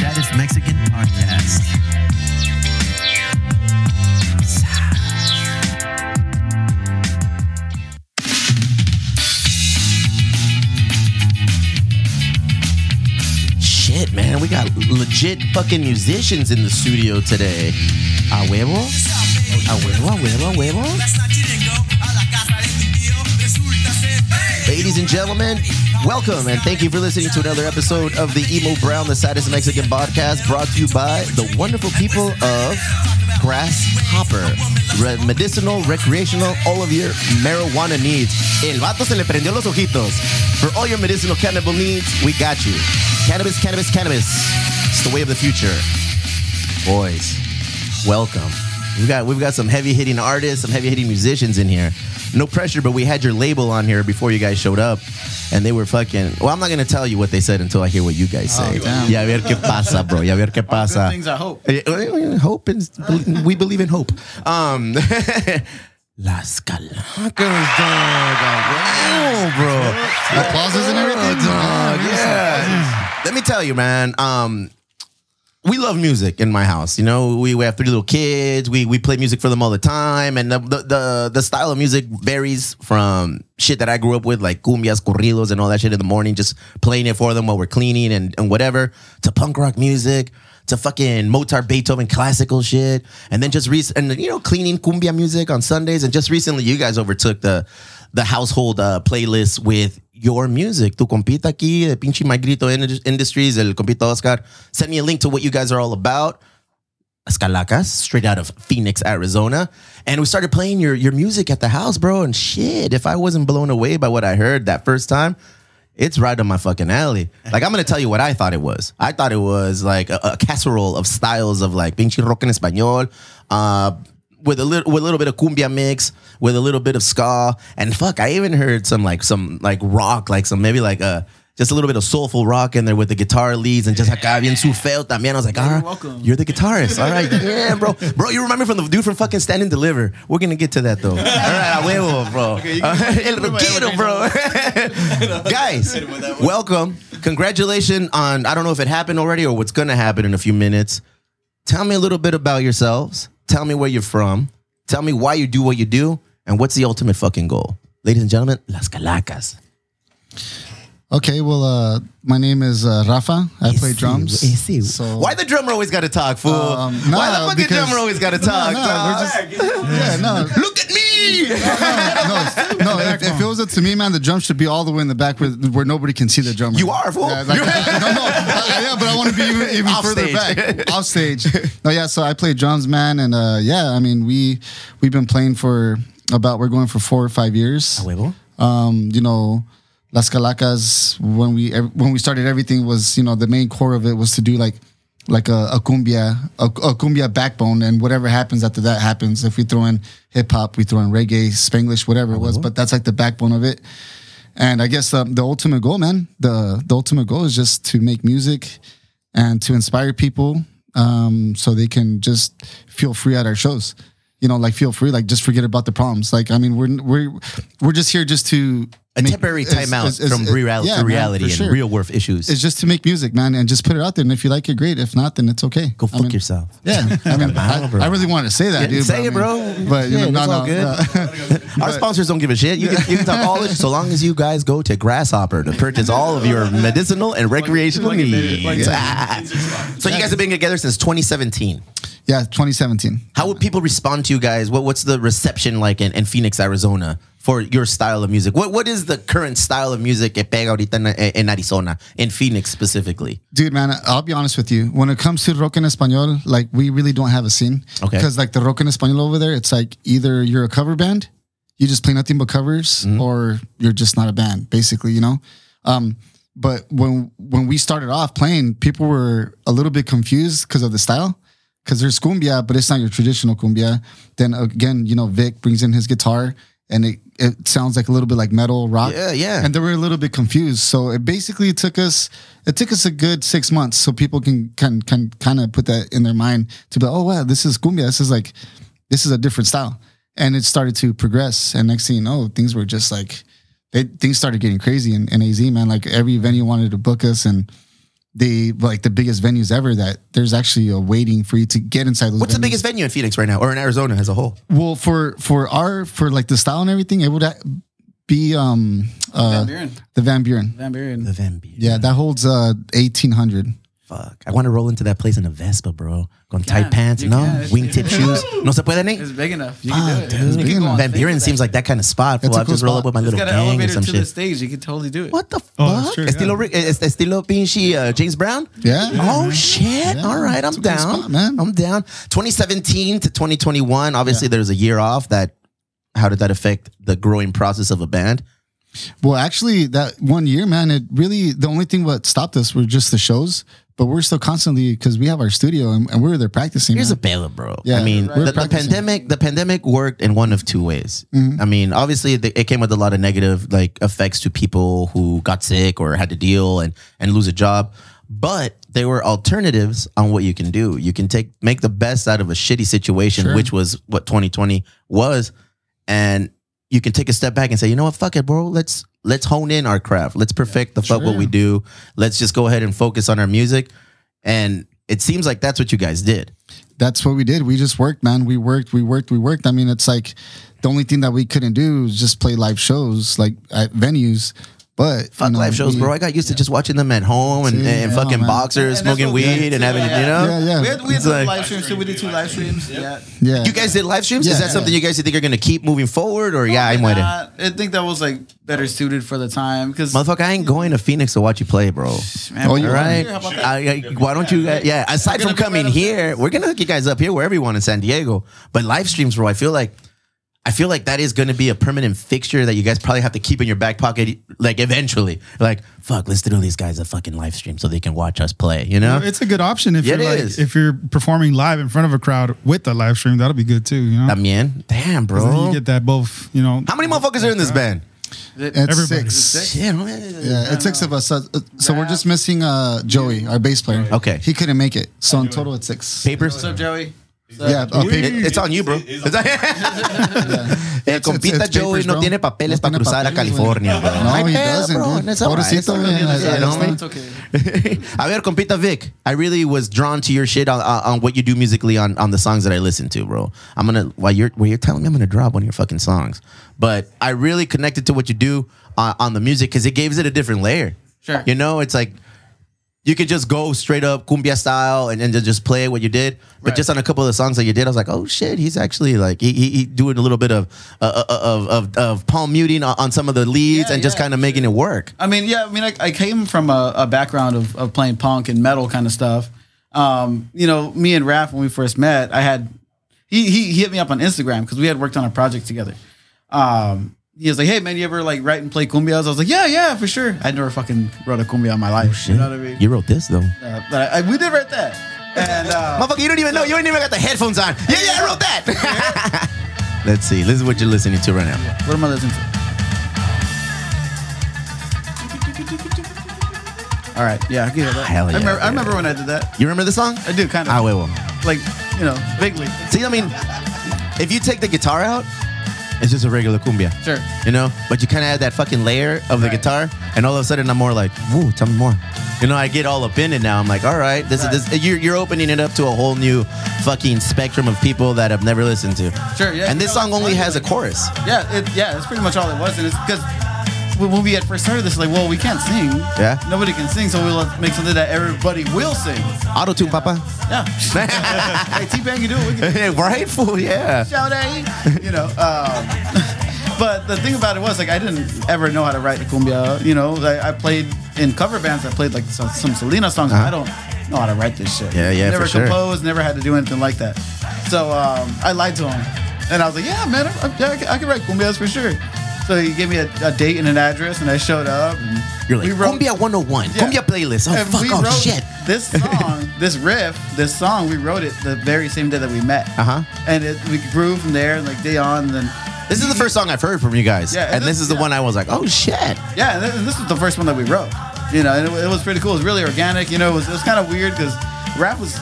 Saddest Mexican Podcast. Shit, man, we got legit fucking musicians in the studio today. A huevo? A huevo, a huevo, a huevo? Ladies and gentlemen, welcome and thank you for listening to another episode of the Emo Brown, the saddest Mexican podcast, brought to you by the wonderful people of Grasshopper. Re- medicinal, recreational, all of your marijuana needs. El vato se le prendió los ojitos. For all your medicinal cannabis needs, we got you. Cannabis, cannabis, cannabis. It's the way of the future. Boys, welcome. We've got we've got some heavy hitting artists, some heavy hitting musicians in here. No pressure, but we had your label on here before you guys showed up, and they were fucking. Well, I'm not gonna tell you what they said until I hear what you guys say. damn. Ya ver qué pasa, bro. Ya ver qué pasa. things I hope. Eh, eh, Hope and we believe in hope. Um, Las Calacas, dog. Wow, bro. The pauses and everything. Oh, dog, yeah. Let me tell you, man. Um, we love music in my house. You know, we, we have three little kids. We we play music for them all the time, and the, the the the style of music varies from shit that I grew up with, like cumbias, corridos, and all that shit in the morning, just playing it for them while we're cleaning and, and whatever, to punk rock music, to fucking Mozart, Beethoven, classical shit, and then just and you know cleaning cumbia music on Sundays, and just recently you guys overtook the the household uh, playlist with your music. Tu compita aquí, de pinche My Grito Ind- Industries, el compita Oscar, Send me a link to what you guys are all about. Escalacas, straight out of Phoenix, Arizona. And we started playing your, your music at the house, bro. And shit, if I wasn't blown away by what I heard that first time, it's right on my fucking alley. Like, I'm gonna tell you what I thought it was. I thought it was like a, a casserole of styles of like pinche rock en español, uh, with a little with a little bit of cumbia mix, with a little bit of ska, and fuck, I even heard some like some like rock, like some maybe like a just a little bit of soulful rock in there with the guitar leads and just acá bien su feo también. I was like, ah, you're welcome. you're the guitarist. All right, yeah, bro, bro. You remember from the dude from fucking Stand and Deliver? We're gonna get to that though. All right, a huevo, bro. El rockero, bro. Guys, welcome. Congratulations on. I don't know if it happened already or what's gonna happen in a few minutes. Tell me a little bit about yourselves. Tell me where you're from. Tell me why you do what you do, and what's the ultimate fucking goal. Ladies and gentlemen, Las Calacas. Okay, well, uh, my name is uh, Rafa. I play Easy, drums. easy. So Why the drummer always got to talk, fool? Um, Why the fucking because- drummer always got to talk? no, dog? we're just- yeah, no, Look at me. no, no. If, if it was up to me, man, the drum should be all the way in the back where, where nobody can see the drummer. You are, fool. Yeah, like, no, no, uh, yeah, but I want to be even, even Off further stage. back, off stage. No, yeah. So I play drums, man, and uh, yeah, I mean, we we've been playing for about we're going for four or five years. Huevo. um, you know, Las Calacas when we when we started everything was you know the main core of it was to do like like a, a cumbia a, a cumbia backbone and whatever happens after that happens. If we throw in hip hop, we throw in reggae, Spanglish, whatever it was, but that's like the backbone of it. And I guess um, the ultimate goal, man, the the ultimate goal is just to make music and to inspire people um, so they can just feel free at our shows. You know, like feel free, like just forget about the problems. Like, I mean, we're we're we're just here just to A make- temporary timeout is- is- from real- yeah, to man, reality and real world issues. It's just to make music, man, and just put it out there. And if you like it, great. If not, then it's okay. Go I fuck mean, yourself. Yeah, I mean, I, I really wanted to say that, Yeah, dude. say but, I it, mean- bro. But you Yeah, know, it's no, all no, good. no. Our sponsors don't give a shit. You can, you can talk all this so long as you guys go to Grasshopper to purchase all of your medicinal and recreational needs. Ah. So you guys have been together since 2017. Yeah, 2017. How would people respond to you guys? What, what's the reception like in, in Phoenix, Arizona for your style of music? What What is the current style of music que pega ahorita en Arizona, in Phoenix specifically? Dude, man, I'll be honest with you. When it comes to rock en español, like we really don't have a scene. Okay. Because like the rock en español over there, it's like either you're a cover band, you just play nothing but covers, Mm-hmm. or you're just not a band, basically. You know. Um, but when when we started off playing, people were a little bit confused because of the style. Because there's cumbia, but it's not your traditional cumbia. Then again, you know, Vic brings in his guitar, and it it sounds like a little bit like metal rock. Yeah, yeah. And they were a little bit confused. So it basically took us it took us a good six months so people can can can kind of put that in their mind to be oh wow this is cumbia this is like this is a different style and it started to progress and next thing you know things were just like they, things started getting crazy in, in AZ man like every venue wanted to book us and they like the biggest venues ever. That there's actually a waiting for you to get inside those. What's the venues. biggest venue in Phoenix right now, or in Arizona as a whole? Well, for for our for like the style and everything, it would ha- be um uh Van Buren. the Van Buren. Van Buren. The Van Buren. Yeah, that holds uh eighteen hundred. Fuck. I want to roll into that place in a Vespa, bro. Con tight can. pants, You no can. Wingtip shoes. No se puede, Nate? It's big enough. You Fuck, can do it. dude. You big enough. Van Buren seems that. like that kind of spot. That's Fool. a I'll just roll spot. up with my It's little got an gang or elevator some to the shit. stage. You can totally do it. What the Oh, fuck? that's true, yeah. estilo, Rick- es- estilo pinche uh, James Brown? Yeah. Oh shit! Yeah. All right, I'm It's a cool down. spot, man. I'm down. 2017 to 2021. Obviously, there's a year off. That how did that affect the growing process of a band? Well, actually, that one year, man, it really the only thing what stopped us were just the shows. But we're still constantly because we have our studio and, and we're there practicing. Here's a bailout, bro. Yeah, I mean, right. The, the pandemic, the pandemic worked in one of two ways. Mm-hmm. I mean, obviously, the, it came with a lot of negative like effects to people who got sick or had to deal and and lose a job. But there were alternatives on what you can do. You can take make the best out of a shitty situation, Sure. which was what 2020 was, and you can take a step back and say, you know what, fuck it, bro. Let's let's hone in our craft. Let's perfect the fuck what we do. Let's just go ahead and focus on our music. And it seems like that's what you guys did. That's what we did. We just worked, man. We worked, we worked, we worked. I mean, it's like the only thing that we couldn't do was just play live shows, like at venues. But Fuck you know, live shows, we- bro. I got used to just watching them at home and, See, and yeah, fucking man. boxers, And smoking what weed did and having, yeah. you know? Yeah, yeah. We had, we had some like- live streams too. We did two live streams. Yeah. Yeah, You guys did live streams? Is Yeah, that something yeah. you guys think are going to keep moving forward or yeah, I'm with it? Nah, I think that was like better suited for the time because Motherfucker, I ain't going to Phoenix to watch you play, bro. Oh, you All right. How about that? I, I- why don't you? guys- Yeah. Aside from coming here, we're gonna hook you guys up here wherever you want in San Diego. But live streams, bro, I feel like. I feel like that is going to be a permanent fixture that you guys probably have to keep in your back pocket, like eventually. Like, fuck, let's do these guys a fucking live stream so they can watch us play. You know? It's a good option if Yeah, you're like if you're performing live in front of a crowd with the live stream. That'll be good too. You know, También. Damn, 'Cause then bro. you get that both. You know, How many motherfuckers are in this band? it's Everybody. six. Yeah, Yeah, it's six of us. So, so we're just missing uh, Joey, our bass player. Okay. he couldn't make it. So in total, it's six. Papers. What's up, Joey? Yeah, uh, It- paper. it's on you, bro. El compita it's Joey papers, no tiene papeles para cruzar a California, bro. No, he doesn't, bro. dude. It's all right. Pobrecito, It's all yeah, good. yeah, Yeah, no, it's man. It's okay. A ver, compita Vic, I really was drawn to your shit on, on, on what you do musically on, on the songs that I listen to, bro. I'm gonna while you're while you're telling me I'm gonna drop one of your fucking songs, but I really connected to what you do on, on the music because it gives it a different layer. Sure. you know, it's like you could just go straight up cumbia style and then just play what you did. But Right. just on a couple of the songs that you did, I was like, oh shit, he's actually like he, he, he doing a little bit of uh, uh, of, of of palm muting on, some of the leads Yeah, and just yeah, kind of making it work. I mean, yeah, I mean, I, I came from a, a background of, of playing punk and metal kind of stuff. Um, you know, me and Raph, when we first met, I had he he, he hit me up on Instagram because we had worked on a project together. Um, he was like, "Hey man, you ever like write and play cumbias?" I was like, "Yeah, yeah, for sure." I never fucking wrote a cumbia in my life. you know what I mean? You wrote this though. Uh, but I, I, we did write that, and uh, Motherfucker, you don't even know. You ain't even got the headphones on. Yeah, yeah, I wrote that. Let's see. This is what you're listening to right now. what am I listening to? All right, yeah, I can hear that. Hell I yeah, remember, I remember when I did that. You remember the song? I do kind of. Ah, wait, well. like you know, vaguely. See, I mean, if you take the guitar out, it's just a regular cumbia. Sure. You know, but you kind of add that fucking layer of the Right. guitar, and all of a sudden I'm more like, "Woo, tell me more." You know, I get all up in it now. I'm like, "All right, this Right. is this." You're, you're opening it up to a whole new fucking spectrum of people that I've never listened to. Sure, yeah, And this know, song only has a chorus. Yeah, it, yeah, that's pretty much all it was, and it's because when we had first started this, like, well, we can't sing. Yeah. Nobody can sing, so we'll make something that everybody will sing. Auto tune, papa. Yeah. hey, T Bang, you do it. We can right, fool. Yeah. shout out. You know. Um, but the thing about it was, like, I didn't ever know how to write a cumbia. You know, I, I played in cover bands. I played like some, some Selena songs. but I don't know how to write this shit. Uh-huh. Yeah, yeah, Never for sure. composed. Never had to do anything like that. So um, I lied to him, and I was like, "Yeah, man, I, I, yeah, I, can, I can write cumbias for sure." So he gave me a, a date and an address, and I showed up. And You're like, we wrote- Cumbia 101, Yeah. Cumbia playlist. Oh, and fuck, we oh, wrote shit. This song, this riff, this song, we wrote it the very same day that we met. Uh-huh. And it, we grew from there, and like day on, and then This is the first song I've heard from you guys. Yeah, and and this this- is the yeah. one I was like, oh, shit. yeah, and this, and this was the first one that we wrote. You know, and it, it was pretty cool. It was really organic. You know, it was, it was kind of weird because Raph was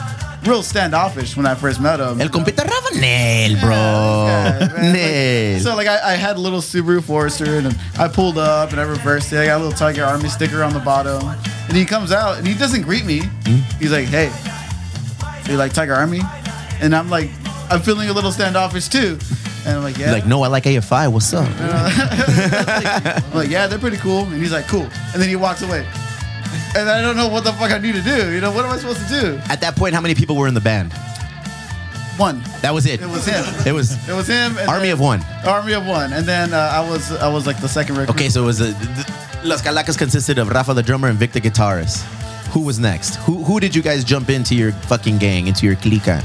real standoffish when I first met him. El compita Ravanel, bro. Yeah. Nel. So like I, I had a little Subaru Forester and I pulled up and I reversed it. I got a little Tiger Army sticker on the bottom. And he comes out and he doesn't greet me. Hmm? He's like, "Hey, you like Tiger Army?" And I'm like, I'm feeling a little standoffish too. And I'm like, "Yeah." Like, no, I like AFI. What's up? I'm like, "Yeah, they're pretty cool." And he's like, "Cool." And then he walks away. And I don't know what the fuck I need to do. You know, what am I supposed to do? At that point, how many people were in the band? One. That was it. It was him. It was It was him. and Army then- of One. Army of One. And then uh, I was I was like the second recruit. Okay, so it was a, Las Calacas consisted of Rafa the drummer and Vic the guitarist. Who was next? Who who did you guys jump into your fucking gang, into your clica?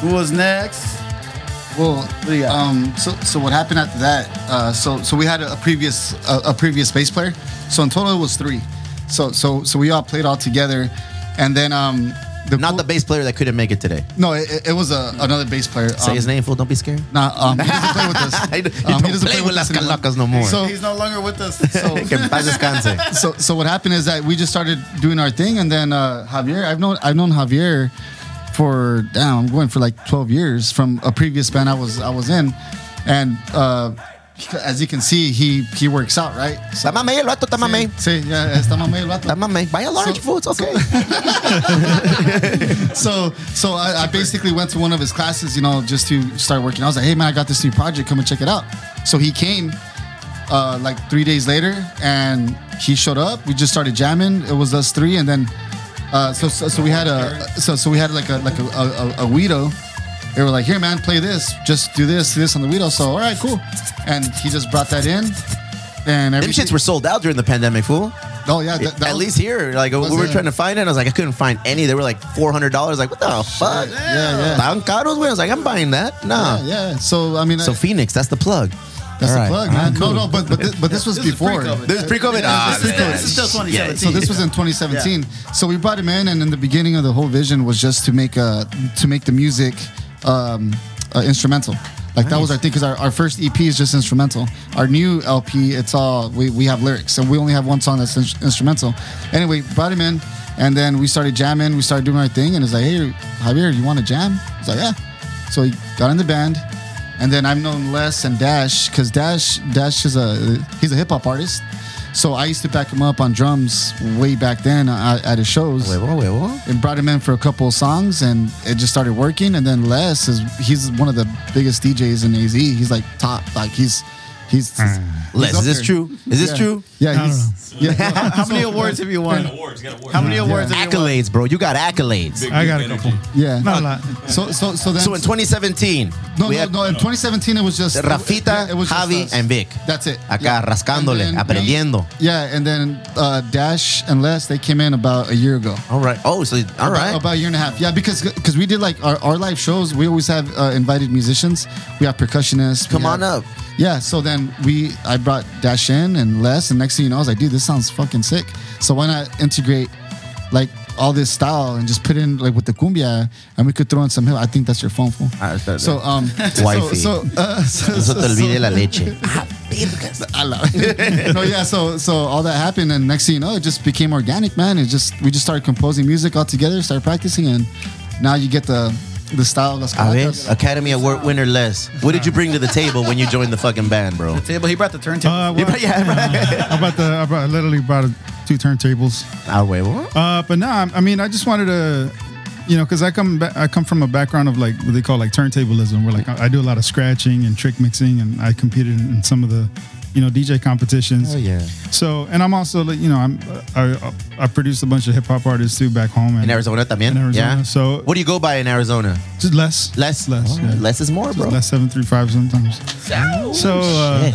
Who was next? Well, do um, so so what happened after that? Uh, so so we had a, a previous a, a previous bass player. So in total it was three. So so so we all played all together, and then um, the Not cool- the bass player that couldn't make it today. No, it, it was a, another bass player. Say um, his name, fool. Don't be scared. Nah, um, he doesn't play with us. He Um, don't play with Las us anymore. Calacas no more. So He's no longer with us. so Que en paz descanse. so so what happened is that we just started doing our thing, and then uh, Javier, I've known I've known Javier for damn, I'm going for like 12 years from a previous band I was I was in, and uh, as you can see, he he works out, right? So, Está mamey, el vato está mamey. Sí, está mamey el vato. Está mamey. Buy a large, So- fool. It's okay. so so I, I basically went to one of his classes, you know, just to start working. I was like, hey man, I got this new project, come and check it out. So he came uh, like three days later, and he showed up. We just started jamming. It was us three, and then uh, so, so so we had a so so we had like a like a a, a, a. They were like, here man, play this, just do this, do this on the güiro. So all right, cool. And he just brought that in, and Them everything. shits were sold out during the pandemic, fool. oh yeah, that, that At was- least here, like we was were it? trying to find it. and I was like, I couldn't find any. They were like four hundred dollars. Like, what the fuck? yeah, yeah. Tan caros, güey. I was like, I'm buying that. Nah. yeah, yeah. So I mean, So I- Phoenix, that's the plug. That's All the plug, All man. right, No, no, but but this, but this was This is before. pre-COVID. This is pre-COVID. Ah, this, is still, man. this is still 2017. So this was in 2017. So we brought him in, and in the beginning of the whole vision was just to make a to make the music um, uh, instrumental. Like that was our thing because our, our first EP is just instrumental. Our new LP, it's all we, we have lyrics, and we only have one song that's in- instrumental. Anyway, brought him in, and then we started jamming. We started doing our thing, and it's like, hey, Javier, you want to jam? He's like, yeah. So he got in the band, and then I've known Les and Dash because Dash Dash is a he's a hip hop artist. So I used to back him up on drums way back then uh, at his shows. Huevo, huevo. and brought him in for a couple of songs and it just started working. And then Les is he's one of the biggest DJs in AZ he's like top like he's he's, he's Les, up is this there. true? Is this Yeah. true? yeah he's, yeah How many awards have you won? Awards, got awards. How many awards have you won? Accolades, bro. You got accolades. Big, I big got a energy. couple. yeah Not a lot. so so so then So in 2017, no no, had no in 2017 it was just Rafita, yeah, it was just Javi, us. and Vic. that's it Acá rascándole, then aprendiendo. yeah and then uh, Dash and Les they came in about a year ago All right. Oh, so all about, right. about a year and a half. Yeah, because because we did like our, our live shows. We always have uh, invited musicians. We have percussionists. Come on up. Yeah. So then we I brought Dash in and Les, and next thing you know, I was like, dude, this sounds fucking sick. So why not integrate like all this style and just put in like with the cumbia, and we could throw in some hip. I think that's your phone fool. Ah, está- So um, Wifey. So, so, uh, so, No se te olvide la so- leche. I love it. no, yeah. So, so all that happened, and next thing you know, it just became organic, man. It just we just started composing music all together, started practicing, and now you get the the style of Las A ver, Calacas. Academy Award winner Les. What did you bring to the table when you joined the fucking band, bro? Table. He brought the turntable. Uh, well, Yeah, right. I brought the I brought I literally brought two turntables. Ah, huevo. Uh, but no, I I mean, I just wanted to, you know, because I come ba- I come from a background of like what they call like turntablism, where like I, I do a lot of scratching and trick mixing, and I competed in, in some of the, you know, DJ competitions. Oh yeah. So, and I'm also you know, I'm I I produced a bunch of hip hop artists too back home and In Arizona también. In Arizona. Yeah. So What do you go by in Arizona? just less, Less. less, Oh, yeah. Less is more, bro. less seven three five sometimes. So. Uh,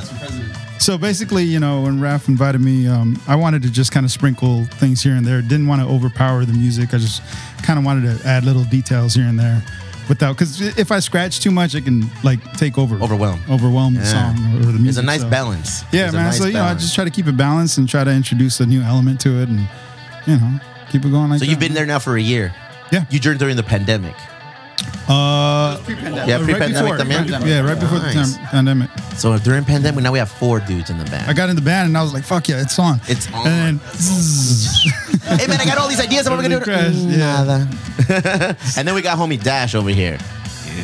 So basically, you know, when Raf invited me, um, I wanted to just kind of sprinkle things here and there. Didn't want to overpower the music. I just kind of wanted to add little details here and there, without because if I scratch too much, it can like take over, Overwhelm. overwhelm the Yeah. song or the music. It's a nice so- balance. Yeah, It's a man. nice so you know, I balance. just try to keep it balanced and try to introduce a new element to it, and you know, keep it going like So that. you've been there now for a year. Yeah. You joined during the pandemic. Uh, Pre-pandemic. Yeah, right pre-pandemic before, también. right- yeah, right before Nice. the time, pandemic. So during pandemic, now we have four dudes in the band. I got in the band and I was like, "Fuck yeah, it's on!" It's on. And then, hey man, I got all these ideas. What am I gonna do? Everything crashed, yeah. Nada. and then we got homie Dash over here.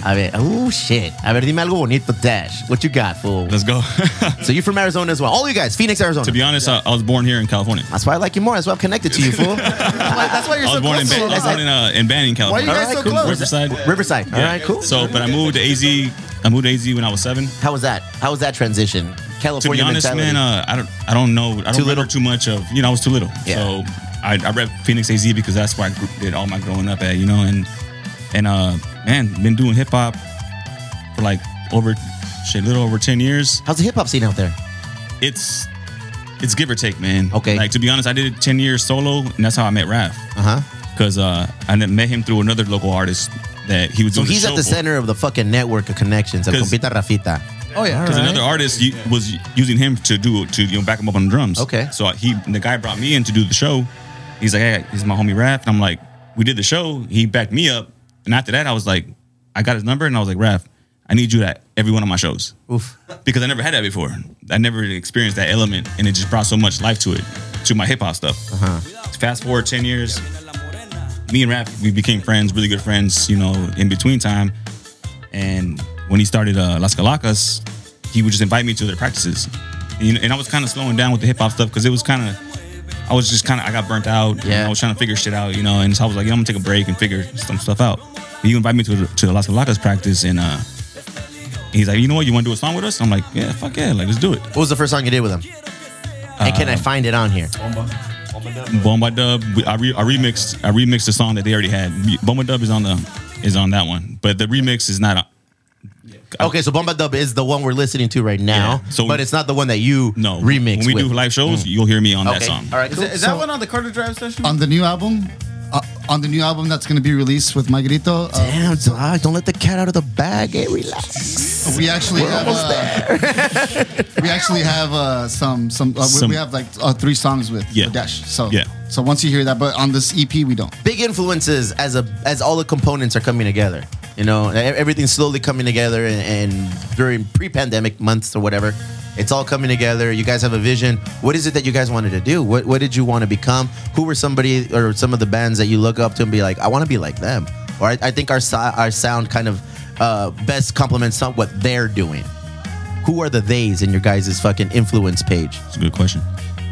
A ver, oh shit. A ver, dime algo bonito, Dash. What you got, fool? Let's go. So you're from Arizona as well. All you guys, Phoenix, Arizona. to be honest, I, I was born here in California. That's why I like you more. That's why I'm connected to you, fool. That's why you're I so was born in, close ba- to I was born in, uh, in Banning, Why are you California. guys All so cool. close? Riverside. Riverside. All Yeah. right, cool. So, but I moved to AZ. I moved to AZ when I was seven. how was that? How was that transition? California. To California be honest, mentality. man, uh, I don't, I don't know. I don't Too remember little? too much of. You know, I was too little. Yeah. So I, I rep Phoenix AZ because that's where I grew, did all my growing up at. You know, and and uh, man, been doing hip hop for like over shit, little over ten years. How's the hip hop scene out there? It's it's give or take, man. Okay. Like to be honest, I did ten years solo, and that's how I met Raph. Uh huh. Because uh, I met him through another local artist that he was doing. So doing. he's a at the for. center of the fucking network of connections. El 'Cause- compita Rafita. Oh yeah. Because another artist u- was using him to do to you know back him up on the drums. Okay. So he the guy brought me in to do the show. He's like, hey, he's my homie Raph. And I'm like, we did the show. He backed me up. And after that, I was like, I got his number and I was like, Raph, I need you at every one of my shows. Oof. Because I never had that before. I never experienced that element, and it just brought so much life to it, to my hip hop stuff. Uh-huh. Fast forward ten years, me and Raph we became friends, really good friends. You know, in between time, and when he started uh, Las Calacas, he would just invite me to their practices, and, and I was kind of slowing down with the hip hop stuff because it was kind of. I was just kind of I got burnt out. and Yeah. I was trying to figure shit out, you know, and so I was like, you know, I'm gonna take a break and figure some stuff out. He invited me to the, to the Las Calacas practice, and uh, he's like, you know what, you want to do a song with us? I'm like, yeah, fuck yeah, like let's do it. What was the first song you did with him? and can I Uh, find it on here? Bomba Dub, we- I, re, I remixed, I remixed the song that they already had. Bomba Dub is on the, is on that one, but the remix is not. On, Okay, so Bomba Dub is the one we're listening to right now, Yeah, so- but it's not the one that you no, remix When we with. Mm. do live shows, you'll hear me on that song. all right, Is, cool. that, is that one on the Carter Drive session? on the new album, uh, on the new album that's going to be released with My Grito, uh, Damn, dog, don't let the cat out of the bag. Hey, relax. we actually have uh, we actually have uh, some some, uh, we- Some- we have like uh, three songs with Yeah. Dash. So Yeah. so once you hear that, but on this EP we don't. Big influences as a as all the components are coming together. You know, e- everything's slowly coming together, and, and during pre-pandemic months or whatever, it's all coming together. You guys have a vision. What is it that you guys wanted to do? What What did you want to become? Who were somebody or some of the bands that you look up to and be like, I want to be like them? Or I, I think our our sound kind of uh, best complements some- what they're doing. Who are the theys in your guys' fucking influence page? It's a good question.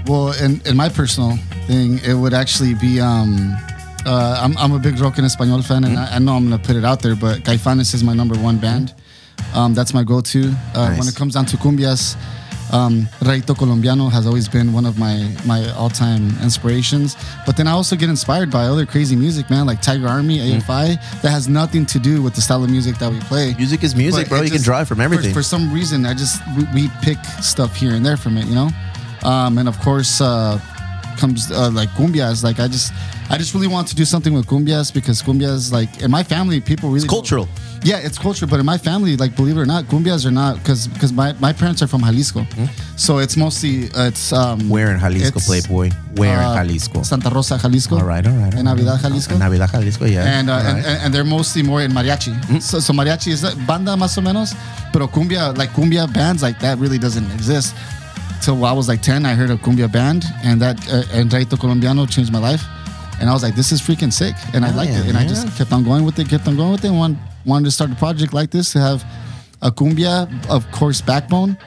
Well, in, in my personal thing, it would actually be. Um, uh, I'm, I'm a big rock en español fan, and I, I know I'm gonna put it out there, but Caifanes is my number one band. Um, that's my go-to. Uh, Nice. When it comes down to cumbias, um, Rayito Colombiano has always been one of my my all-time inspirations. But then I also get inspired by other crazy music, man, like Tiger Army, AFI. That has nothing to do with the style of music that we play. Music is music, But bro. You can just- draw it from for- everything. For, some reason, I just we, we pick stuff here and there from it, you know. Um, and of course, uh, comes uh, like cumbias. Like I just, I just really want to do something with cumbias because cumbias, like in my family, people really It's cultural. Yeah, it's culture, but in my family, like believe it or not, cumbias are not because because my, my parents are from Jalisco, so it's mostly uh, it's um Hmm? Where in Jalisco, Playboy? Where uh, in Jalisco? Santa Rosa, Jalisco. All right, all right. all En. Navidad, Jalisco. Navidad, Jalisco, yeah. and, uh, right. and and they're mostly more in mariachi. So, so mariachi is banda más o menos, pero cumbia like cumbia bands like that really doesn't exist. Till I was like ten, I heard a cumbia band, and that uh, and Colombiano changed my life. And I was like, this is freaking sick, and I liked yeah, it, and I just kept on going with it, kept on going with it. And one, wanted to start a project like this to have a cumbia, of course, backbone,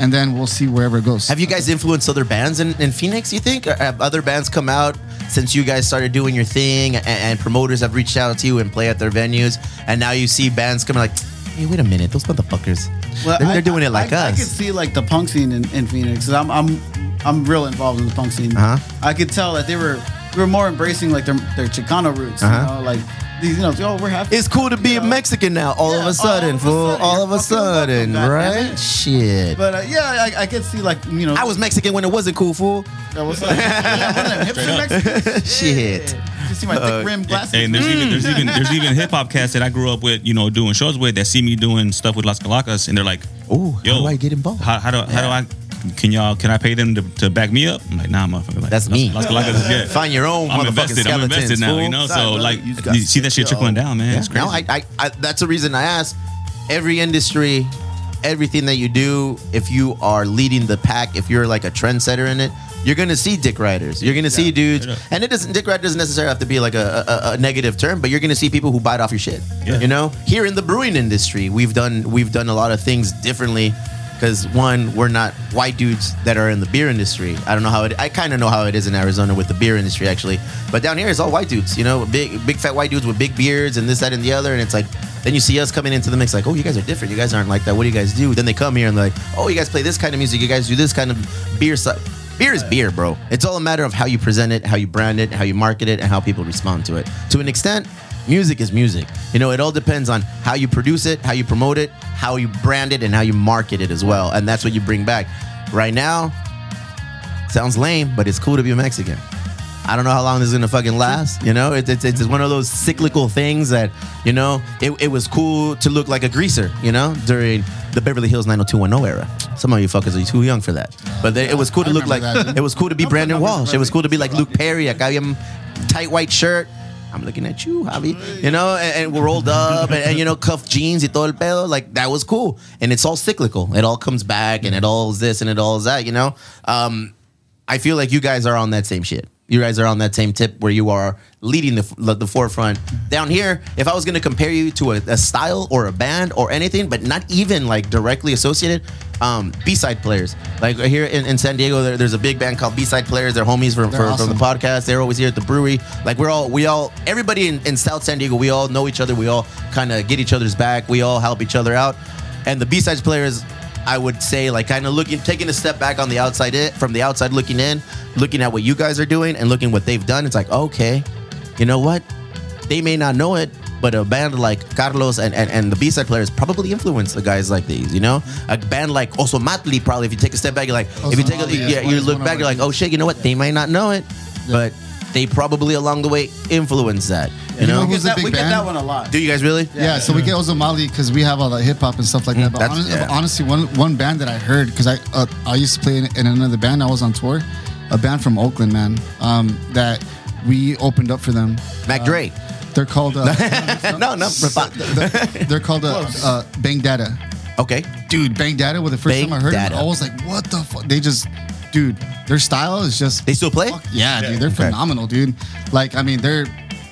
and then we'll see wherever it goes. have you guys influenced other bands in, in Phoenix, you think? Or have other bands come out since you guys started doing your thing and, and promoters have reached out to you and play at their venues? And now you see bands coming like, hey, wait a minute, those motherfuckers, they're, they're I- doing it like I, I us. could see like the punk scene in, in Phoenix. 'cause I'm I'm I'm real involved in the punk scene. Uh-huh. I could tell that they were they were more embracing like their their Chicano roots. Uh-huh. You know, like these you know, oh we're happy. it's cool to be a you know. Mexican now, all Yeah, of a sudden, all of a fool. sudden. All of a You're fucking welcome, sudden, goddammit. right? Shit. But uh, yeah, I, I could see like you know. I was Mexican when it wasn't cool, fool. I was like, yeah, one of them hipster Shit. You see my thick rim glasses. And there's even there's even there's even hip hop cats that I grew up with, you know, doing shows with that see me doing stuff with Las Calacas, and they're like, "Oh, how "Yo, do I get involved?" How, how do how do I? Can y'all can I pay them to, to back me up?" I'm like, "Nah, motherfucker. Like, That's me. Calacas is yeah. Find your own I'm invested. I'm invested now, fool. you know. Sorry, so brother. like, You you, see that shit trickling down, man. It's crazy. No, I, I, I, that's the reason I asked. Every industry, everything that you do, if you are leading the pack, if you're like a trendsetter in it, you're gonna see dick riders. You're gonna see dudes, and it doesn't. Dick rider doesn't necessarily have to be like a, a, a negative term, but you're gonna see people who bite off your shit. Yeah. You know, here in the brewing industry, we've done we've done a lot of things differently. Because one, we're not white dudes that are in the beer industry. I don't know how it. I kind of know how it is in Arizona with the beer industry, actually. But down here, it's all white dudes. You know, big, big fat white dudes with big beards and this, that, and the other. And it's like, then you see us coming into the mix, like, oh, you guys are different. You guys aren't like that. What do you guys do? Then they come here and they're like, oh, you guys play this kind of music. You guys do this kind of beer stuff. Beer is beer, bro. It's all a matter of how you present it, how you brand it, how you market it, and how people respond to it. To an extent, music is music. You know, it all depends on how you produce it, how you promote it, how you brand it, and how you market it as well. And that's what you bring back. Right now, sounds lame, but it's cool to be Mexican. I don't know how long this is gonna fucking last. You know, it's it's, it's one of those cyclical things that you know. It, it was cool to look like a greaser, you know, during the Beverly Hills 90210 era. Some of you fuckers are too young for that, but they, it was cool to look like. that, it was cool to be Brandon Walsh. It was cool to be like Luke Perry. Acá había tight white shirt. I'm looking at you, Javi. You know, and, and we're rolled up and, and, you know, cuff jeans y todo el pedo. Like that was cool. And it's all cyclical. It all comes back and it all is this and it all is that, you know? Um, I feel like you guys are on that same shit. You guys are on that same tip where you are leading the, the forefront. Down here, if I was going to compare you to a, a style or a band or anything, but not even like directly associated, um, B-side players. Like here in, in San Diego, there, there's a big band called B-side players. They're homies from, They're for, from the podcast. They're always here at the brewery. Like we're all, we all, everybody in, in South San Diego, we all know each other. We all kind of get each other's back. We all help each other out. And the B-sides players, I would say like kind of looking, taking a step back on the outside, it from the outside looking in, looking at what you guys are doing and looking what they've done. It's like okay, you know what? They may not know it, but a band like Carlos and, and, and the B-side players probably influence the guys like these. You know, a band like Ozomatli probably. If you take a step back, you're like, if you take a, yeah, you look back, you're like, oh shit, you know what? They might not know it, but they probably along the way influence that. You You know know? We who's get, a that, big we get band? that one a lot. Do you guys really? Yeah, so we get Ozomatli because we have all the hip hop and stuff like that. But, that's- honest, yeah. honestly, one one band that I heard because I uh, I used to play in, in another band. I was on tour, a band from Oakland, man. Um, that we opened up for them. Mac Dre. They're called uh, no, no. they're called uh, uh, Bang Data. Okay. Dude, Bang Data. Well, the first Bang time I heard Data. it, I was like, what the fuck? They just, dude, their style is just. They still play? Fuck yeah, dude, they're Okay. phenomenal, dude. Like, I mean, they're.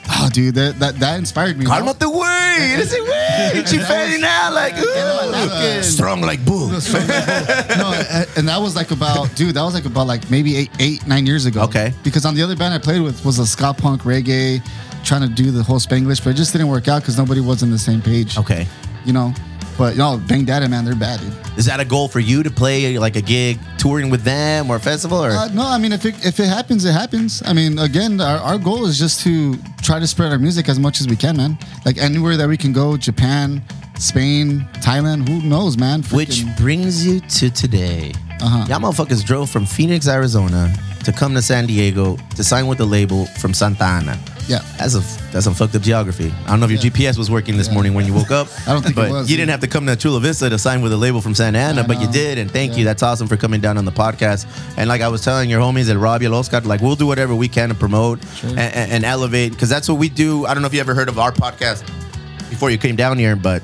Oh, dude, that that, that inspired me. you know? Cálmate, güey. Ese güey. Chiferi now, like, ooh. strong like bull. no, a- and that was like about, dude. That was like about like maybe eight, eight, nine years ago. Okay. Because on the other band I played with was a ska punk reggae, trying to do the whole Spanglish, but it just didn't work out because nobody was on the same page. Okay. You know, but you know, Bang Data, man, they're bad, dude. Is that a goal for you to play like a gig touring with them or a festival or? Uh, no, I mean, if it if it happens, it happens. I mean, again, our, our goal is just to try to spread our music as much as we can, man. Like anywhere that we can go, Japan, Spain, Thailand, who knows, man? Which brings you to today. Uh-huh. Y'all motherfuckers drove from Phoenix, Arizona to come to San Diego to sign with the label from Santa Ana. Yeah. That's a that's some fucked up geography. I don't know if your Yeah. GPS was working this Yeah. morning when you woke up. I don't think it but was, You didn't have to come to Chula Vista to sign with a label from Santa Ana, but you did, and thank you. That's awesome for coming down on the podcast. And like I was telling your homies at Robbie Oscar, like we'll do whatever we can to promote Sure. and, and, and elevate because that's what we do. I don't know if you ever heard of our podcast before you came down here, but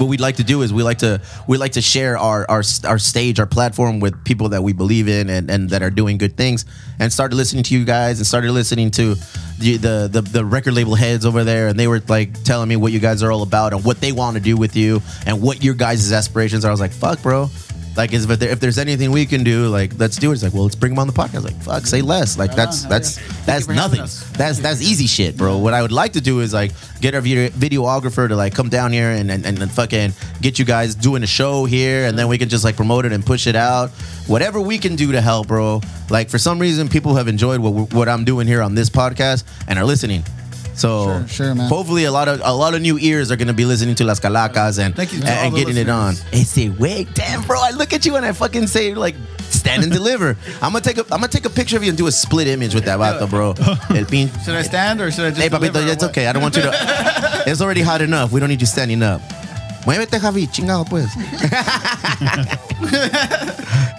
what we'd like to do is we like to we like to share our our our stage, our platform with people that we believe in and, and that are doing good things. And started listening to you guys and started listening to the, the the the record label heads over there, and they were like telling me what you guys are all about and what they want to do with you and what your guys' aspirations are. I was like, fuck, bro. Like, is if, there, if there's anything we can do, like, let's do it. It's like, well, let's bring them on the podcast. Like, fuck, say less. Like, that's on, that's that's having nothing. That's that's easy shit, bro. What I would like to do is like get our video, videographer to like come down here and, and and fucking get you guys doing a show here, and then we can just like promote it and push it out. Whatever we can do to help, bro. Like for some reason, people have enjoyed what what I'm doing here on this podcast and are listening. So Sure, sure, man. hopefully a lot of a lot of new ears are gonna be listening to Las Calacas and Thank you and, and getting it on. listeners. Hey, say, wait, damn, bro! I look at you and I fucking say like, stand and deliver. I'm gonna take a I'm gonna take a picture of you and do a split image with that vato, bro. El pin- Should I stand or should I just? Hey, papito, it's okay. I don't want you to. It's already hot enough. We don't need you standing up. Muévete, Javi. Chingado, pues.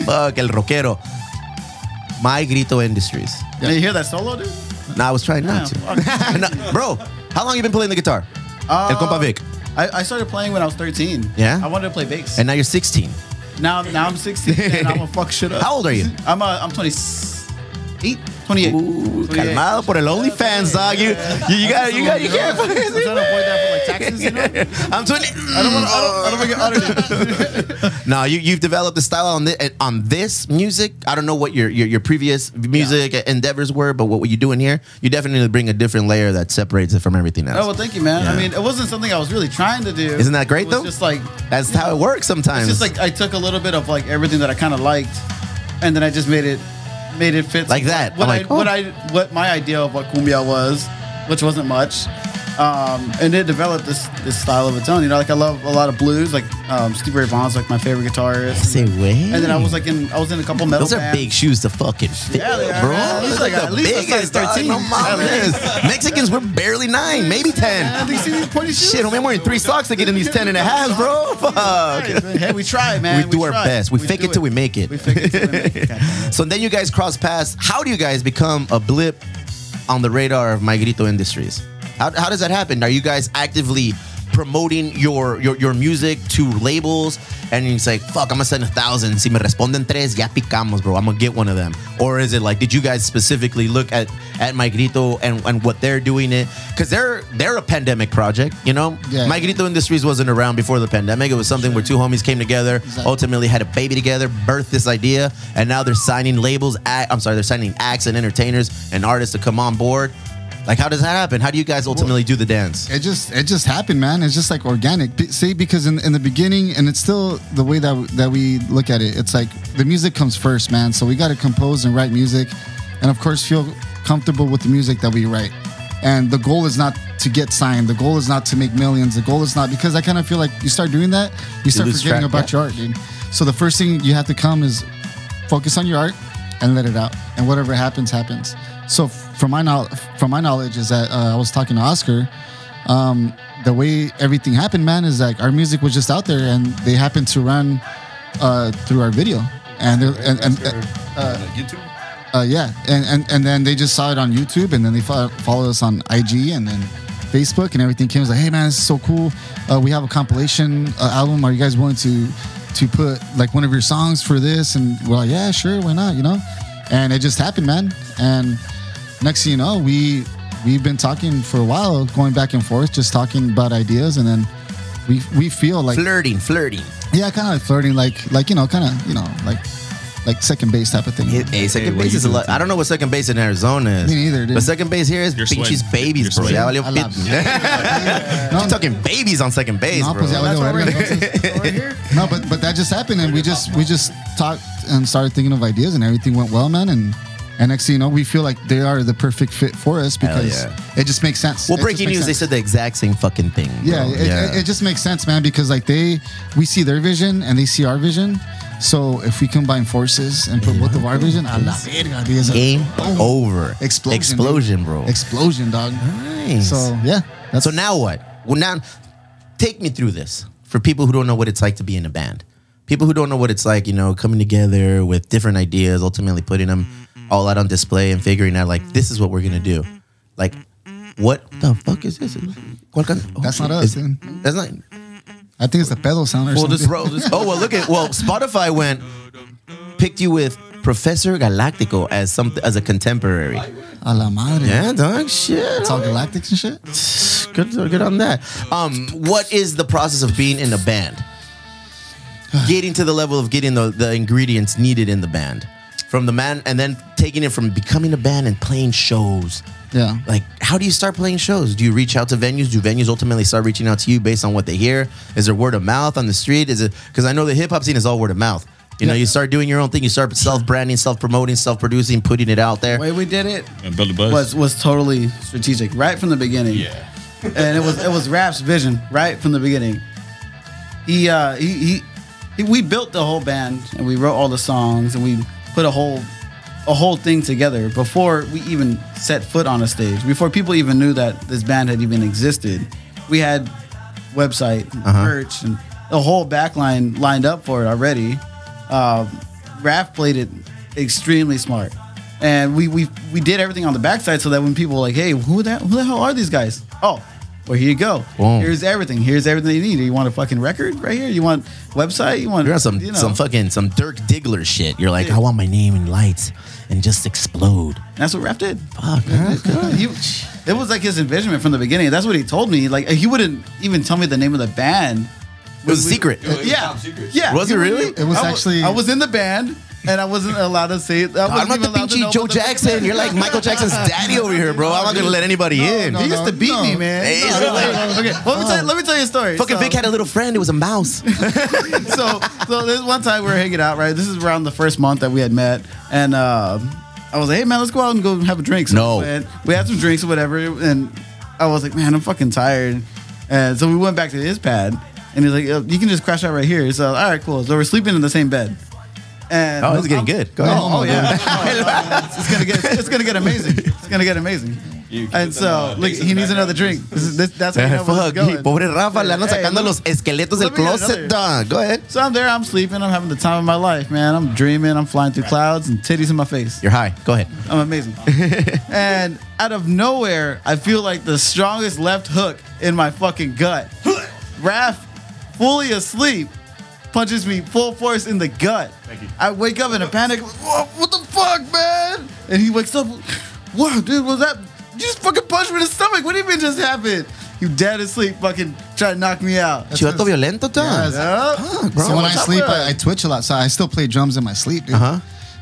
Fuck, el rockero. My Grito Industries. Did you hear that solo, dude? No, I was trying not to. No, bro, how long you been playing the guitar? El compa Vic. I, I started playing when I was 13. Yeah? I wanted to play bass. And now you're 16. now now I'm 16 and I'm gonna fuck shit up. How old are you? I'm uh, I'm 28, 28. Ooh, uh, 28. calmado por el OnlyFans, dog. You, you, you got, you got, you can't. I'm trying to avoid that for taxes. You know? I'm 20. I don't want to. I don't, want to get audited. No, you you've developed a style on this eh, on this music. I don't know what your your, your previous music eh, endeavors were, but what were you're doing here, you definitely bring a different layer that separates it from everything else. Oh well, thank you, man. Yeah. I mean, it wasn't something I was really trying to do. Isn't that great, though? Just like That's how it works sometimes. it's just like I took a little bit of like everything that I kind of liked, and then I just made it made it fit Like that. What I'm I like, oh. what I what my idea of what cumbia was, which wasn't much. Um, and it developed this this style of its own. You know, like I love a lot of blues. Like um, Stevie Ray Vaughan's like my favorite guitarist. Say way. And then I was like in I was in a couple metal Those are bands. big shoes to fucking fit, Yeah, they are, bro. man. At least are at the least biggest, started dog. 13. No. Mexicans, we're barely nine, maybe ten. Do you see these pointy shoes? Shit, I'm wearing three socks to get in these ten and a halves, bro. Fuck. Hey, we try, man. We do our try. best. We fake it till we make it. We fake it till we make it. So then you guys cross paths. How do you guys become a blip on the radar of My Grito Industries? How, how does that happen? Are you guys actively promoting your, your your music to labels and you say, fuck, I'm gonna send a thousand. Si me responden tres, ya picamos, bro. I'm gonna get one of them. Or is it like, did you guys specifically look at at My Grito and, and what they're doing it? Because they're they're a pandemic project, you know? Yeah. My Grito Industries wasn't around before the pandemic. It was something where two homies came together, Exactly. ultimately had a baby together, birthed this idea, and now they're signing labels. Act, I'm sorry, they're signing acts and entertainers and artists to come on board. Like, how does that happen? How do you guys ultimately do the dance? It just it just happened, man. It's just like organic. See, because in, in the beginning, and it's still the way that that we look at it. It's like the music comes first, man. So we got to compose and write music, and of course feel comfortable with the music that we write. And the goal is not to get signed. The goal is not to make millions. The goal is not because I kind of feel like you start doing that, you start forgetting track, about yeah. your art, dude. So the first thing you have to come is focus on your art and let it out and whatever happens happens so from my knowledge from my knowledge is that uh, i was talking to oscar um, the way everything happened man is like our music was just out there and they happened to run uh, through our video. And they're- and, and uh, YouTube. uh, yeah. And, and and then they just saw it on youtube and then they fo- followed us on ig and then facebook and everything came it was like hey man this is so cool. Uh, we have a compilation uh, album. Are you guys willing to to put like one of your songs for this? And we're like yeah sure. Why not? You know? And it just happened man. And next thing you know we we've been talking for a while going back and forth just talking about ideas and then we we feel like Flirting, flirting. yeah kind of like flirting like like you know kind of you know like like second base type of thing Hey, second what base is a lot. I don't know what second base in Arizona is. Me neither, dude. But second base here is You're pinches babies, You're bro. Ya sweating. valió A lot. pit. You're talking babies on second base, No, bro. pues ya That's valió why we're verga, entonces. over here. No, but but that just happened, and we just we just talked and started thinking of ideas, and everything went well, man. And and next thing you know, we feel like they are the perfect fit for us because yeah. it just makes sense. Well, It breaking news, they said the exact same fucking thing. Yeah, it, It, it just makes sense, man, because like they, we see their vision and they see our vision. So if we combine forces and put both of our vision, a la verga, dude, it's a Game boom. over. Explosion, Explosion, bro. Explosion, dog. Nice. So yeah, So now what? Well, now take me through this for people who don't know what it's like to be in a band. People who don't know what it's like, you know, coming together with different ideas, ultimately putting them all out on display and figuring out like this is what we're gonna do. Like, what the fuck is this? Of- That's not oh, us, is- That's not. I think it's a pedo sound or Well, something. This, oh well, look at well. Spotify went picked you with Professor Galactico as some as a contemporary. a la madre. Yeah, dog. Shit. It's all galactics and shit. Good, good on that. Um, what is the process of being in a band? Getting to the level of getting the, the ingredients needed in the band, from the man, and then taking it from becoming a band and playing shows. Yeah. Like, how do you start playing shows? Do you reach out to venues? Do venues ultimately start reaching out to you based on what they hear? Is there word of mouth on the street? Is it because I know the hip hop scene is all word of mouth. You know, Yeah. you start doing your own thing. You start self branding, self promoting, self producing, putting it out there. The way we did it And build a buzz. was was totally strategic right from the beginning. yeah. and it was it was Raph's vision right from the beginning. He uh he, he he we built the whole band and we wrote all the songs and we put a whole a whole thing together before we even set foot on a stage. Before people even knew that this band had even existed. We had website, merch, and the whole backline lined up for it already. Uh, Raph played it extremely smart. And we, we we did everything on the backside so that when people were like, hey, who the who the hell are these guys? Oh, Well, here you go. Boom. Here's everything. Here's everything you need. You want a fucking record right here? You want website? You want You're some you know. some fucking some Dirk Diggler shit. You're like, Yeah. I want my name in lights and just explode. That's what Raph did. Fuck, man. He, it was like his envisionment from the beginning. That's what he told me. Like he wouldn't even tell me the name of the band. It was a secret. Yeah, yeah. Was it really? It was I wa- actually- I was in the band. And I wasn't allowed to say it. I I'm wasn't the pinchy Joe Jackson. You're like Michael Jackson's daddy over here, bro. I'm not gonna let anybody in. He used to beat me, man. Hey. Okay, let me tell you, let me tell you a story. Fucking Vic had a little friend. It was a mouse. so so this one time we were hanging out, right? This is around the first month that we had met, and um I was like, "Hey man, let's go out and go have a drink." So No. we, went- we had some drinks or whatever, and I was like, "Man, I'm fucking tired," and so we went back to his pad, and he's like, "Uh, "You can just crash out right here." So all right, cool. So we're sleeping in the same bed. And Oh, this is getting good. Go ahead. Oh, oh, yeah, Oh, it's, it's gonna get it's gonna get amazing. It's gonna get amazing. And so, look, he needs another drink. This is, this, that's how you know where Fuck, going. pobre Rafa, le andan sacando los esqueletos del let me get closet. dog. Go ahead. So I'm there, I'm sleeping, I'm having the time of my life, man. I'm dreaming, I'm flying through clouds and titties in my face. You're high. Go ahead. I'm amazing. and out of nowhere, I feel like the strongest left hook in my fucking gut. Raph, fully asleep, punches me full force in the gut. I wake up in a panic. What, what the fuck, man? And he wakes up. What, dude? Was that? You just fucking punched me in the stomach. What do you mean just happened? You dead asleep, fucking trying to knock me out. Chivato violento, dog. Yes. Yeah. bro. so when I what's up, sleep, bro? I, I twitch a lot. So I still play drums in my sleep, dude. Uh-huh.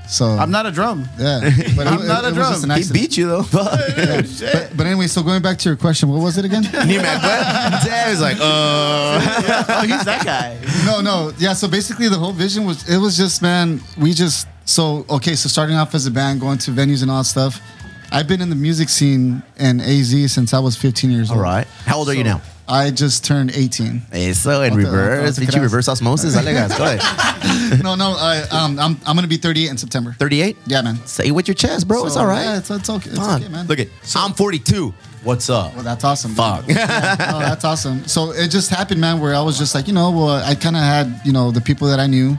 So I'm not a drum. Yeah, but I'm not a was drum. He beat you though. Shit. But, but anyway, so going back to your question, what was it again? Ni me acuerdo. Damn, he's like, uh. oh, he's that guy. no, no, yeah. So basically, the whole vision was it was just man. We just so okay. So starting off as a band, going to venues and all that stuff. I've been in the music scene in AZ since I was 15 years All old. right. How old are you now? I just turned 18. Eso in reverse. Bitchy reverse osmosis. Dale. Go ahead. no, no, I, um, I'm I'm gonna be 38 in September. 38? Yeah, man. Say it with your chest, bro. it's all right. Yeah, it's, it's okay. It's Fuck. okay, man. Look at I'm 42. What's up? Well, that's awesome. Fuck. Yeah, no, that's awesome. So it just happened, man, where I was just like, you know, well, I kind of had, you know, the people that I knew,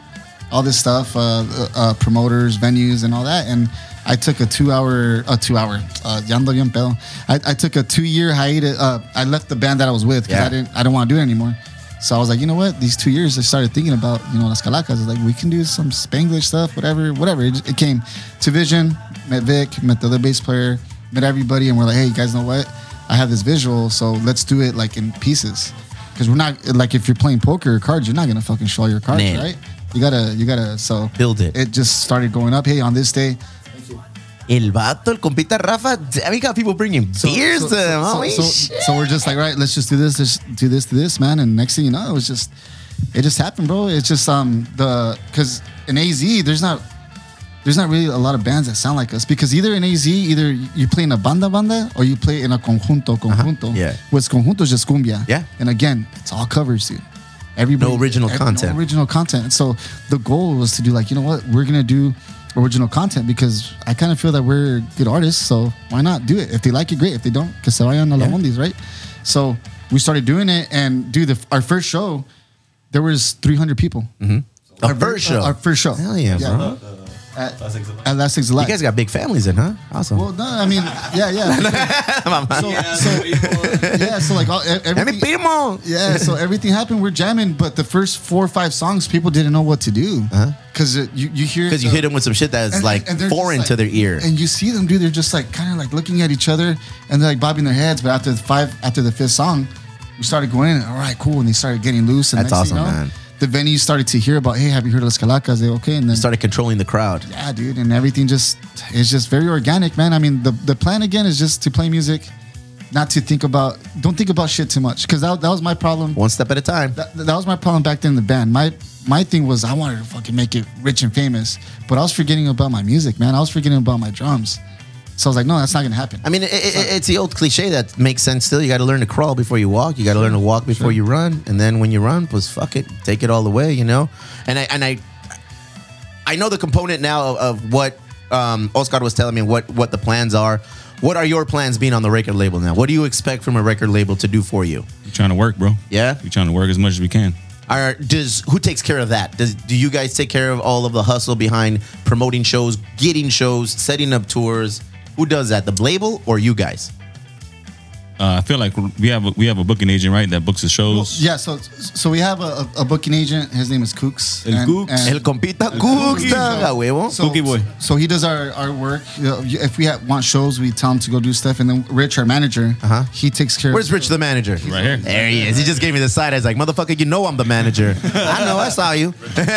all this stuff, uh, uh, uh, promoters, venues, and all that, and I took a two-hour, a two-hour, uh, ya ando bien pedo. I, I took a two-year hiatus. Uh, I left the band that I was with because Yeah. I didn't, I didn't want to do it anymore. So I was like, you know what? These two years, I started thinking about, you know, Las Calacas. Like, we can do some Spanglish stuff, whatever, whatever. It, it came to Vision, met Vic, met the other bass player, met everybody, and we're like, hey, you guys know what? I have this visual, so let's do it like in pieces. Because we're not like if you're playing poker or cards, you're not gonna fucking show your cards, Man. right? You gotta, you gotta. So Build it. It just started going up. Hey, on this day, El vato, el compita Rafa, he got people bringing beers to him. so, Holy so, shit. so we're just like, right, let's just do this, let's do this, to this, man. And next thing you know, it was just, it just happened, bro. It's just um the because in AZ, there's not. There's not really a lot of bands that sound like us because either in AZ, either you play in a banda banda or you play in a conjunto conjunto. yeah. What's conjunto is just cumbia. Yeah. And again, it's all covers, dude. Everybody, No original content. No original content. So the goal was to do like, you know what, we're gonna do original content because I kind of feel that we're good artists. So why not do it? If they like it, great. If they don't, que se vayan a la Yeah. ondis, right? So we started doing it, and do the, our first show, there was 300 people. Mm-hmm. Our first show. Our first show. Hell yeah, bro. At, at Last Exit Live. You guys got big families in, huh? Awesome. well, no, I mean, yeah, yeah. so, so, yeah, so like all, Hey, mi everything, primo. yeah, so everything happened. We're jamming, but the first four or five songs, people didn't know what to do uh-huh. because you you hear Because you hit them with some shit that's and- like and foreign like- to their ear. And you see them, dude. They're just like kind of like looking at each other and they're like bobbing their heads. But after the five, after the fifth song, we started going. All right, cool. And they started getting loose. And That's next thing you awesome, know, man. The venue started to hear about, hey, have you heard of Las Calacas? They okay, and then Started controlling the crowd. yeah, dude, and everything just it's just very organic, man. I mean, the the plan again is just to play music, not to think about don't think about shit too much because that, that was my problem. One step at a time. That, that was my problem back then in the band. My my thing was I wanted to fucking make it rich and famous, but I was forgetting about my music, man. I was forgetting about my drums. So I was like, no, that's not gonna happen. I mean, it, it, it's the old cliche that makes sense still. You got to learn to crawl before you walk. You got to learn to walk before you run. And then when you run, pues fuck it, take it all the way, you know? And I and I I know the component now of, of what um, Oscar was telling me what what the plans are. What are your plans being on the record label now? What do you expect from a record label to do for you? We're trying to work, bro. Yeah? We're trying to work as much as we can. Are does who takes care of that? Does do you guys take care of all of the hustle behind promoting shows, getting shows, setting up tours? Who does that? The label or you guys? Uh, I feel like we have a, we have a booking agent, right? That books the shows. Yeah, so so we have a, a booking agent. His name is Kooks. El Kooks. El compita Cooks, a huevo. So, Cookie boy. So he does our, our work. If we have, want shows, we tell him to go do stuff. And then Rich, our manager, Uh-huh. he takes care Where's of Rich the manager? Right here. There he is. He just gave me the side. I was like, motherfucker, you know I'm the manager. I know. I saw you.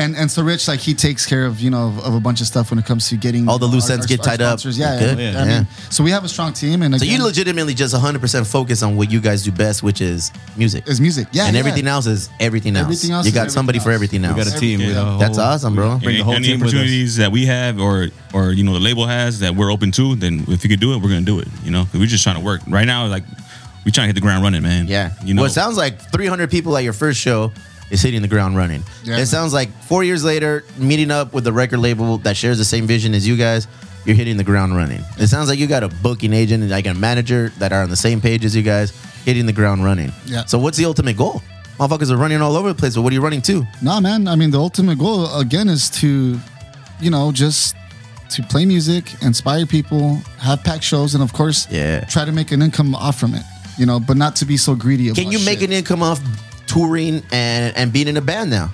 And and so Rich, like he takes care of, you know, of, of a bunch of stuff when it comes to getting All the loose our- ends our- get our tied up. sponsors. Yeah, Good. yeah. Yeah. I mean, so we have a strong team. And So you legitimately just 100% focus on what you guys do best, which is music. is music. Yeah. and yeah. everything else is everything else. Everything else you got everything somebody for everything else. We got a team. We got That's awesome, bro. Bring the Any, whole any team with us. opportunities that we have, or or you know the label has that we're open to, then if you could do it, we're gonna do it. You know, we're just trying to work. Right now, like we trying to hit the ground running, man. Yeah. You know, well, it sounds like 300 people at your first show is hitting the ground running. Yeah. It sounds like four years later, meeting up with the record label that shares the same vision as you guys, you're hitting the ground running. It sounds like you got a booking agent and like a manager that are on the same page as you guys, hitting the ground running. Yeah. So what's the ultimate goal? Motherfuckers are running all over the place, but what are you running to? Nah, man. I mean, the ultimate goal again is to, you know, just to play music, inspire people, have packed shows, and of course, Yeah. try to make an income off from it. You know, but not to be so greedy. About Can you make shit. an income off touring and, and being in a band now?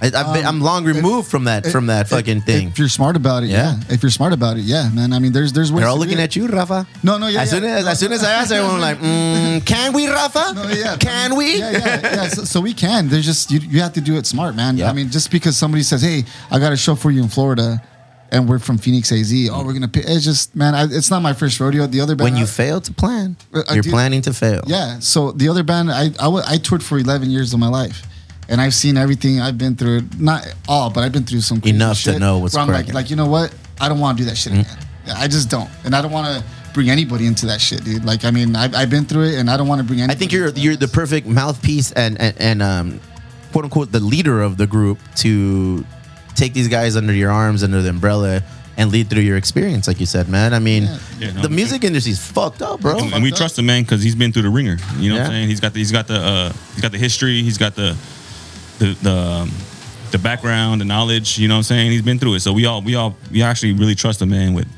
I, I've been, I'm long removed from that from that If- fucking thing. If you're smart about it, Yeah. yeah. If you're smart about it, yeah, man. I mean, there's there's ways. They're all looking at you, Rafa. No, no, yeah, As yeah. soon as as soon as I asked, everyone like, mm, "Can we, Rafa? No, yeah, Can we?" Yeah, yeah, yeah. So, so we can. There's just you, you have to do it smart, man. Yeah. I mean, just because somebody says, "Hey, I got a show for you in Florida," and we're from Phoenix, AZ. Oh, we're gonna pay. It's just, man. I, it's not my first rodeo. The other band, When you I- fail to plan, Uh, I you're do- planning to fail. Yeah. So the other band, I, I I toured for 11 years of my life, and I've seen everything. I've been through not all, but I've been through some crazy Enough to know what's where I'm like, like you know what? I don't want to do that shit again. I just don't, and I don't want to bring anybody into that shit, dude. Like, I mean, I've, I've been through it, and I don't want to bring. Any. I think you're you're the perfect mouthpiece and and, and um, quote unquote the leader of the group to take these guys under your arms, under the umbrella, and lead through your experience, like you said, man. I mean, Yeah, no, the music industry's fucked up, bro. and, and we trust him, man, because he's been through the ringer. You know what I'm saying? He's got the, he's got the uh, he's got the history. He's got the the the, um, the background, the knowledge. You know what I'm saying? He's been through it. So we all we all we actually really trust him, man, with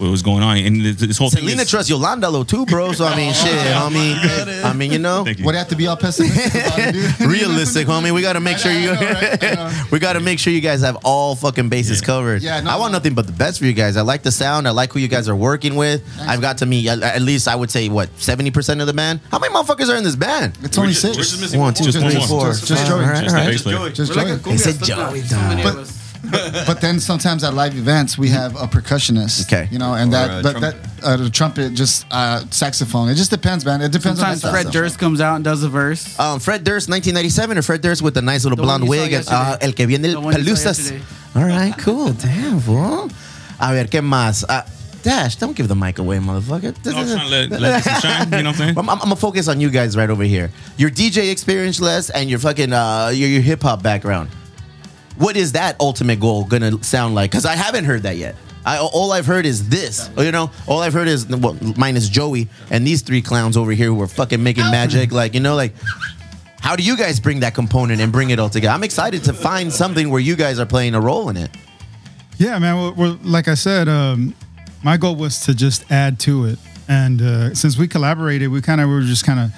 what was going on. And this, this whole thing. Selena is- trusts Yolanda though too, bro. So I mean, shit, homie. I mean, you know. Thank you. What do you have to be all pessimistic about it, dude? realistic, homie. We got to make sure you. Know, right? I know. we got to make sure you guys have all fucking bases Yeah. covered. Yeah, no, I want no. nothing but the best for you guys. I like the sound. I like who you guys are working with. I've got to meet at, at least I would say what seventy percent of the band. How many motherfuckers are in this band? It's only just- we're six. just missing One, two, Just three, one more. four. Just- just. Joey. All right, Just all the right. Just We're like a Joey. cumbia said. Joey So But- us. But then sometimes at live events we have a percussionist. Okay. You know, and Or that a that, trumpet. that uh, the trumpet, just uh, saxophone. It just depends, man. It depends Sometimes on the Fred stuff. Durst comes out and does a verse. Um, Fred Durst, 1997, or Fred Durst with the nice little The blonde wig. yesterday. Ah, el que viene The del one Pelusas. All right, cool. Damn, bro. A ver, ¿qué más? Uh, Dash, don't give the mic away, motherfucker. No, I'm trying to let, let this shine. You know what I'm saying? I'm, I'm, I'm gonna focus on you guys right over here. Your DJ experience, Les, and your fucking uh, your, your hip hop background. What is that ultimate goal gonna sound like? Because I haven't heard that yet. I, all I've heard is this. You know, all I've heard is well, minus Joey and these three clowns over here who are fucking making magic. Like you know, like how do you guys bring that component and bring it all together? I'm excited to find something where you guys are playing a role in it. Yeah, man. We're, we're like I said, um, my goal was to just add to it, and uh, since we collaborated, we kind of we were just kind of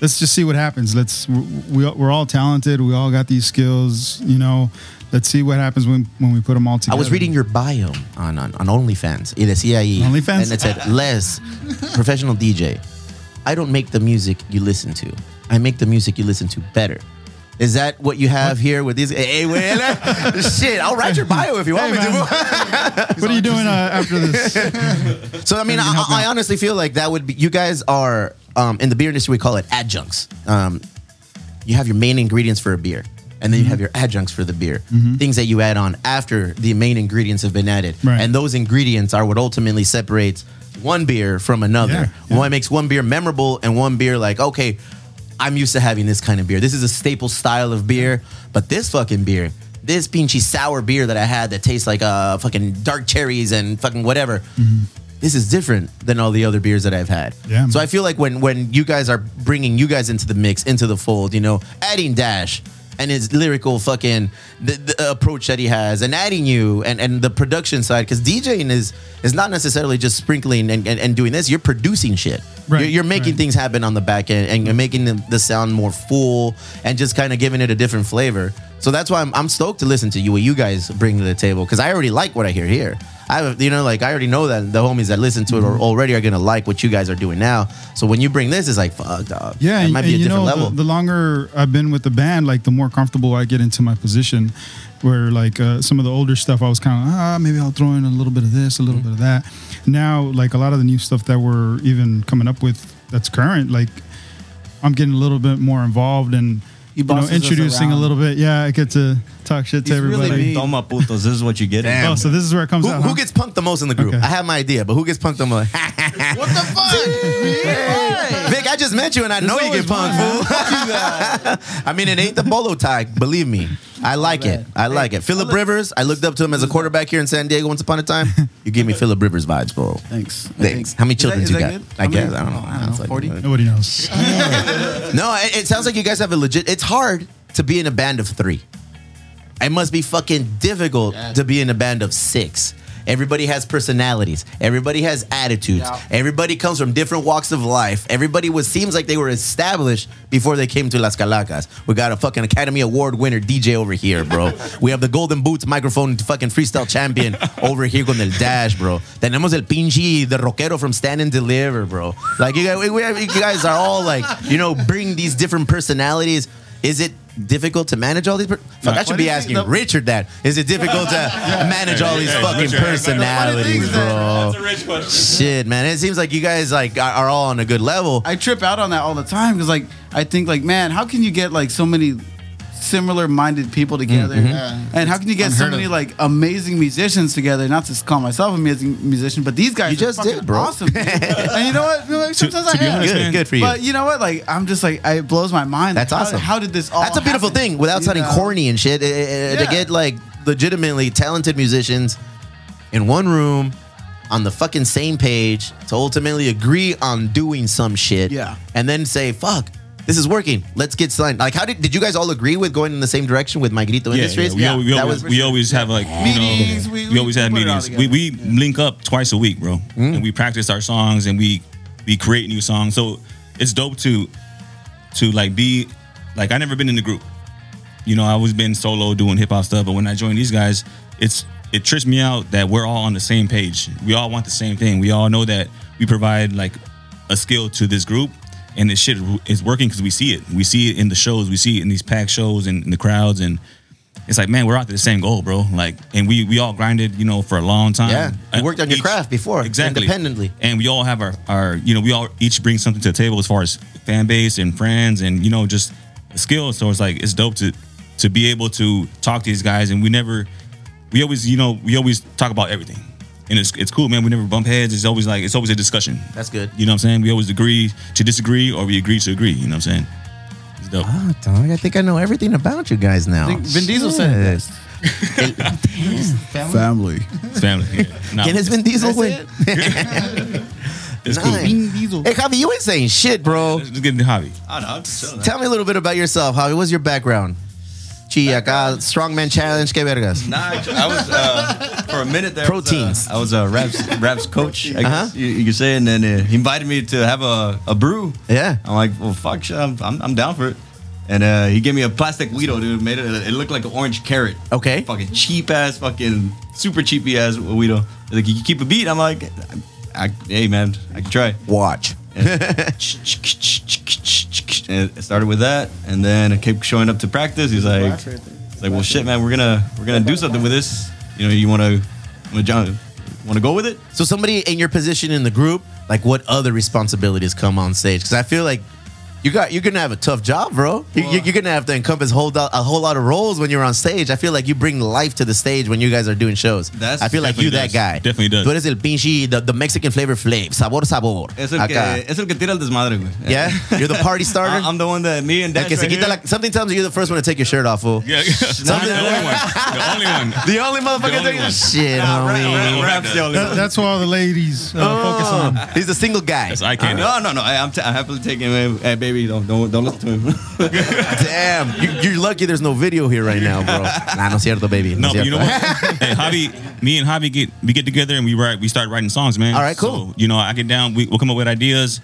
let's just see what happens. Let's we, we're all talented. We all got these skills. You know, let's see what happens when when we put them all together. I was reading your bio on, on, on OnlyFans. Y decía ahí. OnlyFans? And it said, Les, professional DJ. I don't make the music you listen to. I make the music you listen to better. Is that what you have here with these? Hey, wait, shit! I'll write your bio if you want Hey, me to. What are you doing uh, after this? So I mean, can I, I honestly feel like that would be. You guys are um, in the beer industry. We call it adjuncts. Um, you have your main ingredients for a beer, and then you Mm-hmm. have your adjuncts for the beer. Things that you add on after the main ingredients have been added, Right. and those ingredients are what ultimately separates one beer from another. Yeah, yeah. What makes one beer memorable and one beer like okay. I'm used to having this kind of beer. This is a staple style of beer, but this fucking beer, this pinchy sour beer that I had that tastes like uh fucking dark cherries and fucking whatever. This is different than all the other beers that I've had. Yeah, So. I feel like when when you guys are bringing you guys into the mix, into the fold, you know, adding Dash, and his lyrical fucking the, the approach that he has and adding you and, and the production side because DJing is is not necessarily just sprinkling and, and, and doing this. You're producing shit. Right, you're, you're making right. things happen on the back end and you're making the, the sound more full and just kind of giving it a different flavor. So that's why I'm, I'm stoked to listen to you what you guys bring to the table because I already like what I hear here I you know like I already know that the homies that listen to it Mm-hmm. are already are gonna like what you guys are doing now so when you bring this it's like fuck dog Yeah, it and, might be a you different know, level The, the longer I've been with the band, like the more comfortable I get into my position. Where like uh, some of the older stuff, I was kind of ah, maybe I'll throw in a little bit of this, a little Mm-hmm. bit of that. Now, like a lot of the new stuff that we're even coming up with that's current, like I'm getting a little bit more involved and He you know introducing a little bit. Yeah, I get to talk shit to He's really everybody. mean. Toma putos, this is what you get. Damn. oh, so this is where it comes who, out. who huh? gets punked the most in the group Okay. I have my idea but who gets punked the most What the fuck? Vic, I just met you and I know you get punked, fool. I mean, it ain't the bolo tie. Believe me. I like it. I like it. Philip Rivers, I looked up to him as a quarterback here in San Diego once upon a time. You gave me Philip Rivers vibes, bro. Thanks. Thanks. How many children is you got? good? I guess. I don't know. I don't It's know, like- 40? Nobody knows. No, it, it sounds like you guys have a legit. It's hard to be in a band of three. It must be fucking difficult to be in a band of six. Everybody has personalities. Everybody has attitudes. Yeah. Everybody comes from different walks of life. Everybody was seems like they were established before they came to Las Calacas. We got a fucking Academy Award winner DJ over here, bro. we have the Golden Boots microphone fucking freestyle champion over here con el dash, bro. Tenemos el pinche the rockero from Stand and Deliver, bro. Like you guys, we, we- you guys are all like, you know, bring these different personalities. Is it difficult to manage all these? Per- Fuck, I should be asking the- Richard that. Is it difficult to manage all these hey, fucking Richard, hey, personalities, bro? That's a rich question. Shit, man. It seems like you guys like are, are all on a good level. I trip out on that all the time because like I think like man, how can you get like so many similar minded people together? Mm-hmm. And how can you get so many of. like amazing musicians together? Not to call myself a amazing musician, but these guys You are just fucking did, bro. awesome. dude. and you know what? Like, sometimes to I be am. honest, good, good for you. But you know what? Like I'm just like it blows my mind. That's Like, awesome. How, did this all? That's a beautiful happen? thing without You sounding know? corny and shit. eh, eh, eh, To get like legitimately talented musicians in one room on the fucking same page to ultimately agree on doing some shit. Yeah. And then say, fuck, this is working. Let's get signed. Like, how did did you guys all agree with going in the same direction with My Grito Yeah, Industries? yeah. We, al- we, we always have like you Meetings, know, we- we, always have put it all meetings. We, we link up twice a week, bro, Mm. and we practice our songs and we we create new songs. So it's dope to to like be like I never been in the group. You know, I always been solo doing hip hop stuff, but when I joined these guys, it's it trips me out that we're all on the same page. We all want the same thing. We all know that we provide like a skill to this group, and this shit is working because we see it. We see it in the shows. We see it in these packed shows and in the crowds, and it's like, man, we're out to the same goal, bro. Like, and we we all grinded, you know, for a long time. Yeah, you worked on your craft before, exactly, independently. and we all have our our, you know, we all each bring something to the table as far as fan base and friends, and you know, just skills. So it's like it's dope to to be able to talk to these guys, and we never, we always, you know, we always talk about everything. And it's, it's cool, man. We never bump heads. It's always like it's always a discussion. That's good. You know what I'm saying? We always agree to disagree, or we agree to agree. You know what I'm saying? It's dope. Ah, dog, I think I know everything about you guys now. I think Vin Diesel said it best. Family. It's family. Yeah. Nah, ¿Quién es Vin Diesel, That's güey? it's cool. Nice. Vin Diesel. Hey, Javi, you ain't saying shit, bro. Let's get into hobby. I don't know. I'm just chilling. Tell me a little bit about yourself, Javi. What's your background? Chi, acá, Strongman Challenge, que vergas. Nah, I was uh, for a minute there. I was, uh, Proteins. I was a raps raps coach. I guess Uh-huh. you, you could say, and then uh, he invited me to have a, a brew. Yeah. I'm like, well, fuck, shit, I'm, I'm, I'm down for it. And uh, he gave me a plastic güiro, dude. Made it. It looked like an orange carrot. Okay. Fucking cheap ass, fucking super cheapy ass güiro. Like, you keep a beat. I'm like, I, hey man, I can try. Watch. And it started with that, and then it kept showing up to practice. He's like, it's like, well, shit, man, we're gonna we're gonna do something with this. You know, you wanna want to want to go with it? So somebody in your position in the group, like what other responsibilities come on stage? Because I feel like you got you're gonna have a tough job, bro. You, you- you're gonna have to encompass whole do- a whole lot of roles when you're on stage. I feel like you bring life to the stage when you guys are doing shows. That's- I feel like you that guy. Definitely does. Tú eres el pinche the, the Mexican flavor flav, sabor sabor. Es el Acá. que es el que tira el desmadre, güey. Yeah, you're the party starter. I- I'm the one that me and El Dash que right here- la- something tells me you're the first one to take your shirt off, fool. Yeah, the only one. The only one. The only motherfucker only taking shit, Nah, rap- homie. rap- rap's the only one. that's what all the ladies uh, focus on. He's the single guy. That's eye candy. No, no, no. I, I'm, t- I'm happily taking uh, baby baby. Don't don't don't listen to him. Damn, you, you're lucky there's no video here right now, bro. Nah, no cierto, baby. No, but you know what? hey, Javi, me and Javi get we get together and we write we start writing songs, man. All right, cool. So, you know, I get down, we, we'll come up with ideas.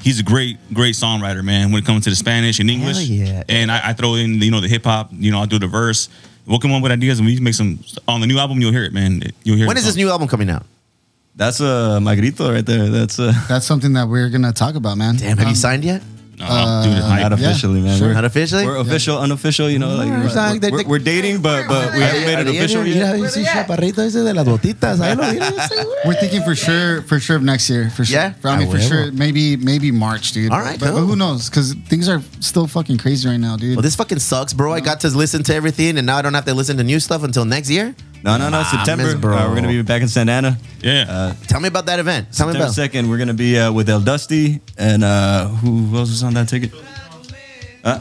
He's a great, great songwriter, man. When it comes to the Spanish and English, yeah. and I, I throw in, you know, the hip hop. You know, I'll do the verse. We'll come up with ideas and we make some on the new album. You'll hear it, man. You'll hear. When the this new album coming out? That's uh, my grito right there. That's uh, That's something that we're gonna talk about, man. Damn, have you Um, signed yet? No, dude, Uh, hype. not officially, man. sure. We're, Not officially? we're official, unofficial. You know, like No, we're, it's not- we're- we're dating, but but we haven't made it official yet. We're thinking for sure, for sure of next year, for sure. Yeah? For- I mean, Ah, for sure, maybe maybe March, dude. All right, but, but who knows? Because things are still fucking crazy right now, dude. Well, this fucking sucks, bro. I got to listen to everything, and now I don't have to listen to new stuff until next year. No, no, no. Ah, September, miss, bro. uh, we're gonna be back in Santa Ana. Yeah. Uh, Tell me about that event. Tell me September about. second, we're gonna be uh, with El Dusty and uh, who, who else is on that ticket? Uh,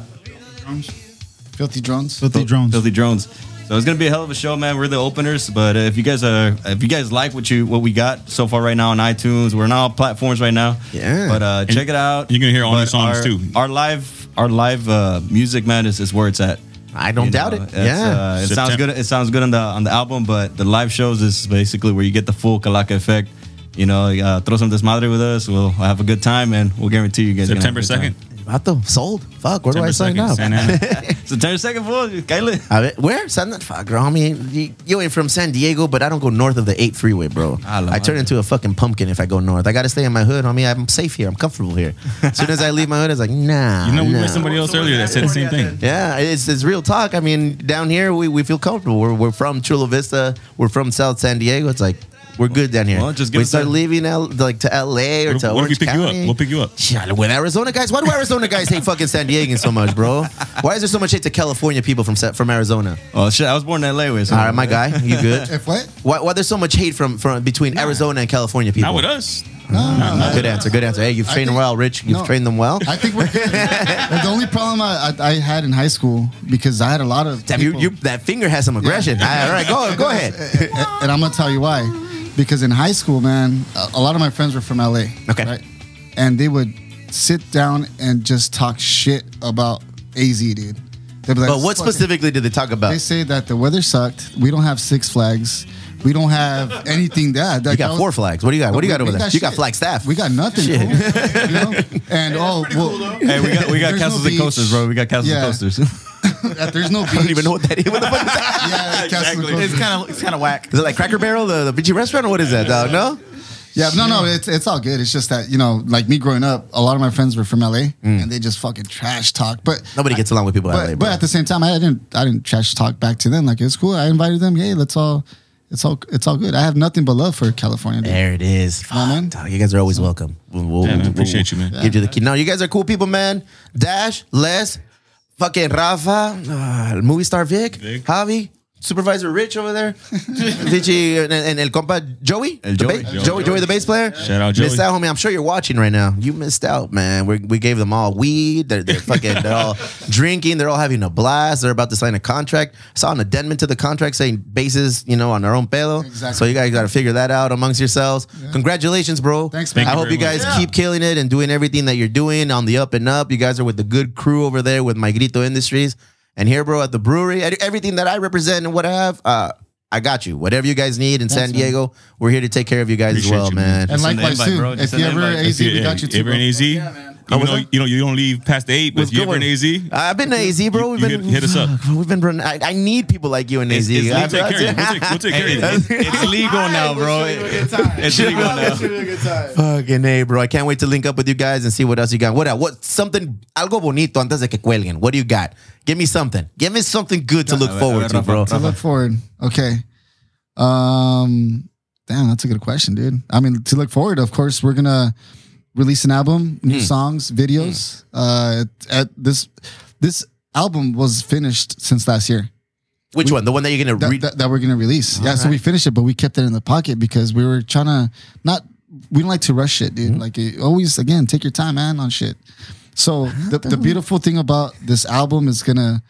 Filthy drones. Filthy drones. Filthy Drones. So it's gonna be a hell of a show, man. We're the openers, but uh, if you guys are, if you guys like what you what we got so far right now on iTunes, we're on all platforms right now. Yeah. But uh, check it out. you're gonna hear all But new songs, our- too. Our live, our live uh, music, man, is, is where it's at. I don't You doubt know, it. Yeah. uh, it sounds good. It sounds good on the on the album, but the live shows is basically where you get the full Calaca effect. You know, uh, throw some desmadre with us. We'll have a good time, and we'll guarantee you guys. are gonna have a September second. Vato, sold. Fuck, where do I sign up? 2nd, September second, fool. Kyle. A ver, where? San, fuck, bro. I mean, you, you ain't from San Diego, but I don't go north of the 8 freeway, bro. Ah, la I turn into a fucking pumpkin if I go north. I got to stay in my hood, homie. I'm safe here. I'm comfortable here. As soon as I leave my hood, it's like, nah. You know, we nah. met somebody else earlier that said the same thing. Yeah, it's, it's real talk. I mean, down here, we, we feel comfortable. We're, we're from Chula Vista. We're from South San Diego. It's like, we're good down here. Well, just give we us start a- leaving L, like to LA or What, to if- what if we Orange pick you up? County. We'll pick you up. Yeah, with Arizona guys. Why do Arizona guys hate fucking San Diegans so much, bro? Why is there so much hate to California people from Sa- from Arizona? Oh shit! I was born in LA. With so All right, my guy, you good? If what? Why, why there's so much hate from from between Arizona and California people? Not with us. No, no, no. Good answer. Good answer. Hey, you've I trained them well, Rich. You've no. trained them well. I think we're the only problem I, I, I had in high school because I had a lot of Damn, you, people- you, that finger has some aggression. All right, go go ahead. and I'm gonna tell you why. Because in high school, man, a, a lot of my friends were from LA. Okay. Right? And they would sit down and just talk shit about AZ, dude. They'd be like, But what specifically did they talk about? They say that the weather sucked. We don't have Six Flags. We don't have anything that. You got four flags. What do you got? What do you got over there? You got shit. Flagstaff. We got nothing. Shit. fool. you know? And oh, well, Hey, we got we got castles no and coasters, bro. We got castles Yeah. and coasters. That there's no beach. I don't even know what that is. What the fuck is that? Yeah, Castle and It's kind of it's kind of whack. Is it like Cracker Barrel, the, the beachy restaurant, or what is that, dog? No? Yeah, no, no, it's it's all good. It's just that you know, like me growing up, a lot of my friends were from LA, mm. and they just fucking trash talk. But Nobody gets along with people but, LA, but at the same time, I didn't I didn't trash talk back to them. Like it's cool. I invited them. Hey, let's all, it's all it's all good. I have nothing but love for California. dude. There it is. on, man. Fuck, you guys are always welcome. We'll, we'll- Yeah, man, we'll- appreciate you, man. Give you the key. No, you guys are cool people, man. Dash, Les, fucking Rafa, uh, movie star Vic, Vic. Javi, supervisor Rich over there, Vichy, and, and el compa Joey, El The Joey. ba- Joey. Joey, Joey, the bass player. Shout out Joey. Missed out, homie. I'm sure you're watching right now. You missed out, man. We, we gave them all weed. They're, they're fucking. They're all drinking. They're all having a blast. They're about to sign a contract. I saw an addendum to the contract saying bases, you know, on their own pelo. Exactly. So you guys got to figure that out amongst yourselves. Congratulations, bro. Thanks, man. I Thank you hope you guys much. keep killing it and doing everything that you're doing on the up and up. You guys are with the good crew over there with My Grito Industries. And here, bro, at the brewery, everything that I represent and what I have, uh, I got you. Whatever you guys need in San Thanks, man. Diego, we're here to take care of you guys Appreciate as well, you, man. man. And Just send likewise invite, too. bro. If Just you ever invite. AZ, we got you too. Ever bro. in AZ? Yeah, man. You know, that? you know, you don't leave past the eight, but What's you good ever in? AZ? I've been to AZ, bro. We've been hit- hit us up. We've been running. I, I need people like you in AZ. it's- We'll I've- take care. We'll take, we'll take care of you. It's, it's legal now, bro. It's legal now. Fucking A, bro. I can't wait to link up with you guys and see what else you got. What else? What something algo bonito antes de que cuelguen. What do you got? Give me something. Give me something good to look forward to, bro. To look forward. Okay. Um, damn, that's a good question, dude. I mean, to look forward, of course, we're gonna release an album, new hmm. songs, videos. Hmm. Uh, at this this album was finished since last year. Which one? The one that you're gonna that, read? that, that we're gonna release. yeah, so we finished it, but we kept it in the pocket because we were trying to not. We don't like to rush shit, dude. Hmm. Like it, always, again, take your time, man, on shit. So the the beautiful thing about this album is gonna,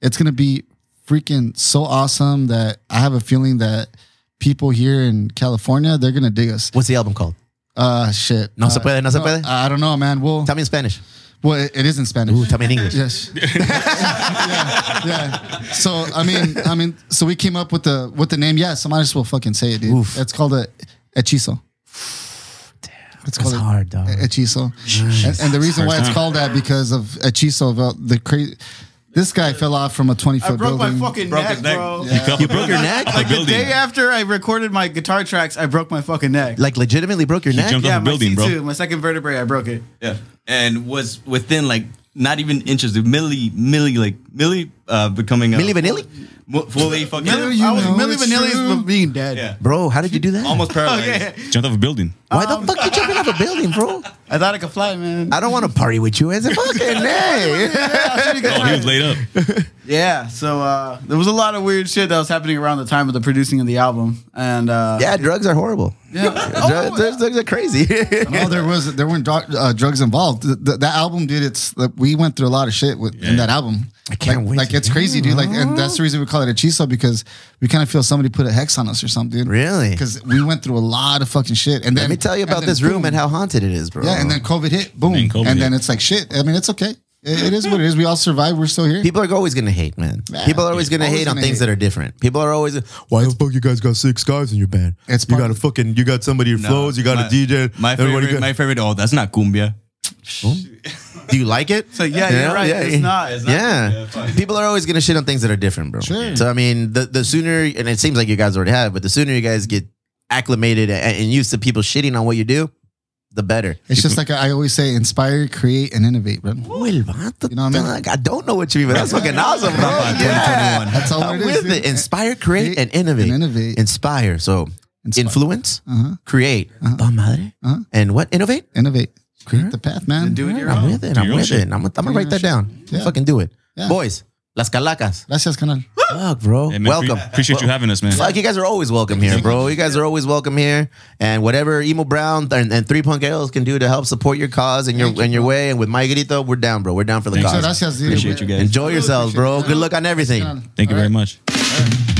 it's gonna be freaking so awesome that I have a feeling that people here in California they're gonna dig us. What's the album called? Uh, shit. No se Uh, puede, no se puede? I don't know, man. We'll Tell me in Spanish. Well, it, it is in Spanish. Ooh, tell me in English. Yes. yeah, yeah. So I mean, I mean, so we came up with the with the name. Yeah, so might as well fucking say it, dude. Oof. It's called a hechizo. Damn, it's That's hard, dog. Hechizo. And, and the reason why it's called that because of hechizo. About the crazy. This guy fell off from a twenty I foot broke building. my fucking Broke neck, his neck. bro. You You broke your neck? Like the building. day after I recorded my guitar tracks, I broke my fucking neck. Like legitimately broke your neck? jumped yeah, off the building, my bro. C2, my second vertebrae, I broke it. Yeah, and was within like not even inches, the milli, milli, like milli, uh, becoming a Milli Vanilli? mu- fully fucking Milli- you I was know Milli it's Vanilli's true. for being dead. yeah, Bro, how did you do that? almost paralyzed. Okay. Jumped off a building. Why the fuck you jumping off a building, bro? I thought I could fly, man. I don't want to party with you as a fucking hey. Oh, he was laid up. Yeah, so uh, there was a lot of weird shit that was happening around the time of the producing of the album, and uh, Yeah, drugs are horrible. yeah. Drugs, drugs, drugs are crazy. No, there was there weren't dr- uh, drugs involved. Th- th- that album, did it's like, we went through a lot of shit with, in that album. I can't like, wait Like it's crazy, dude. Like, and that's the reason we call it hechizo because we kind of feel somebody put a hex on us or something. Really? Because we went through a lot of fucking shit. And then Let me tell you about then this room and how haunted it is, bro. Yeah, and then COVID hit, boom, And and, COVID then hit. it's like shit. I mean, it's okay. It- it is what it is. We all survive. We're still here. People are always gonna hate, man. Yeah, People are always gonna always hate on gonna things hate. that are different. People are always, why the fuck you guys got six guys in your band? It's you got a fucking, you got somebody who No, flows, you got my- a DJ. My favorite, got- my favorite. Oh, that's not cumbia. Do you like it? So yeah, you're right. It's not. It's not. yeah. People are always gonna shit on things that are different, bro. Sure. So I mean, the the sooner, and it seems like you guys already have, but the sooner you guys get acclimated and, and used to people shitting on what you do, the better. It's just like I always say: inspire, create, and innovate, bro. Well, what the You know what I mean? fuck? I don't know what you mean, but that's fucking awesome, bro. Yeah. 2021. That's all I'm it is. with dude. it. Inspire, create, Create and innovate. and innovate. Inspire. So Inspire. influence, Uh-huh. create, Pa madre. Uh-huh. and what? Innovate. Innovate. Create the path, man. do it your I'm own. with it. Do I'm your with shit. it. I'm, I'm gonna write that shit. down. Yeah. Fucking do it, Yeah. boys. Las Calacas. Gracias, canal. Fuck, bro. Hey, man, welcome. pre- appreciate you having us, man. Fuck, you guys are always welcome here, bro. You guys are always welcome here. And whatever Emo Brown and, and Three Punk Ales can do to help support your cause and your you, and your bro. way, and with my grito, we're down, bro. We're down for the Thanks. cause. Gracias, dude. Appreciate you guys. Enjoy yourselves, bro. Good luck on everything. Thank you very much. All right.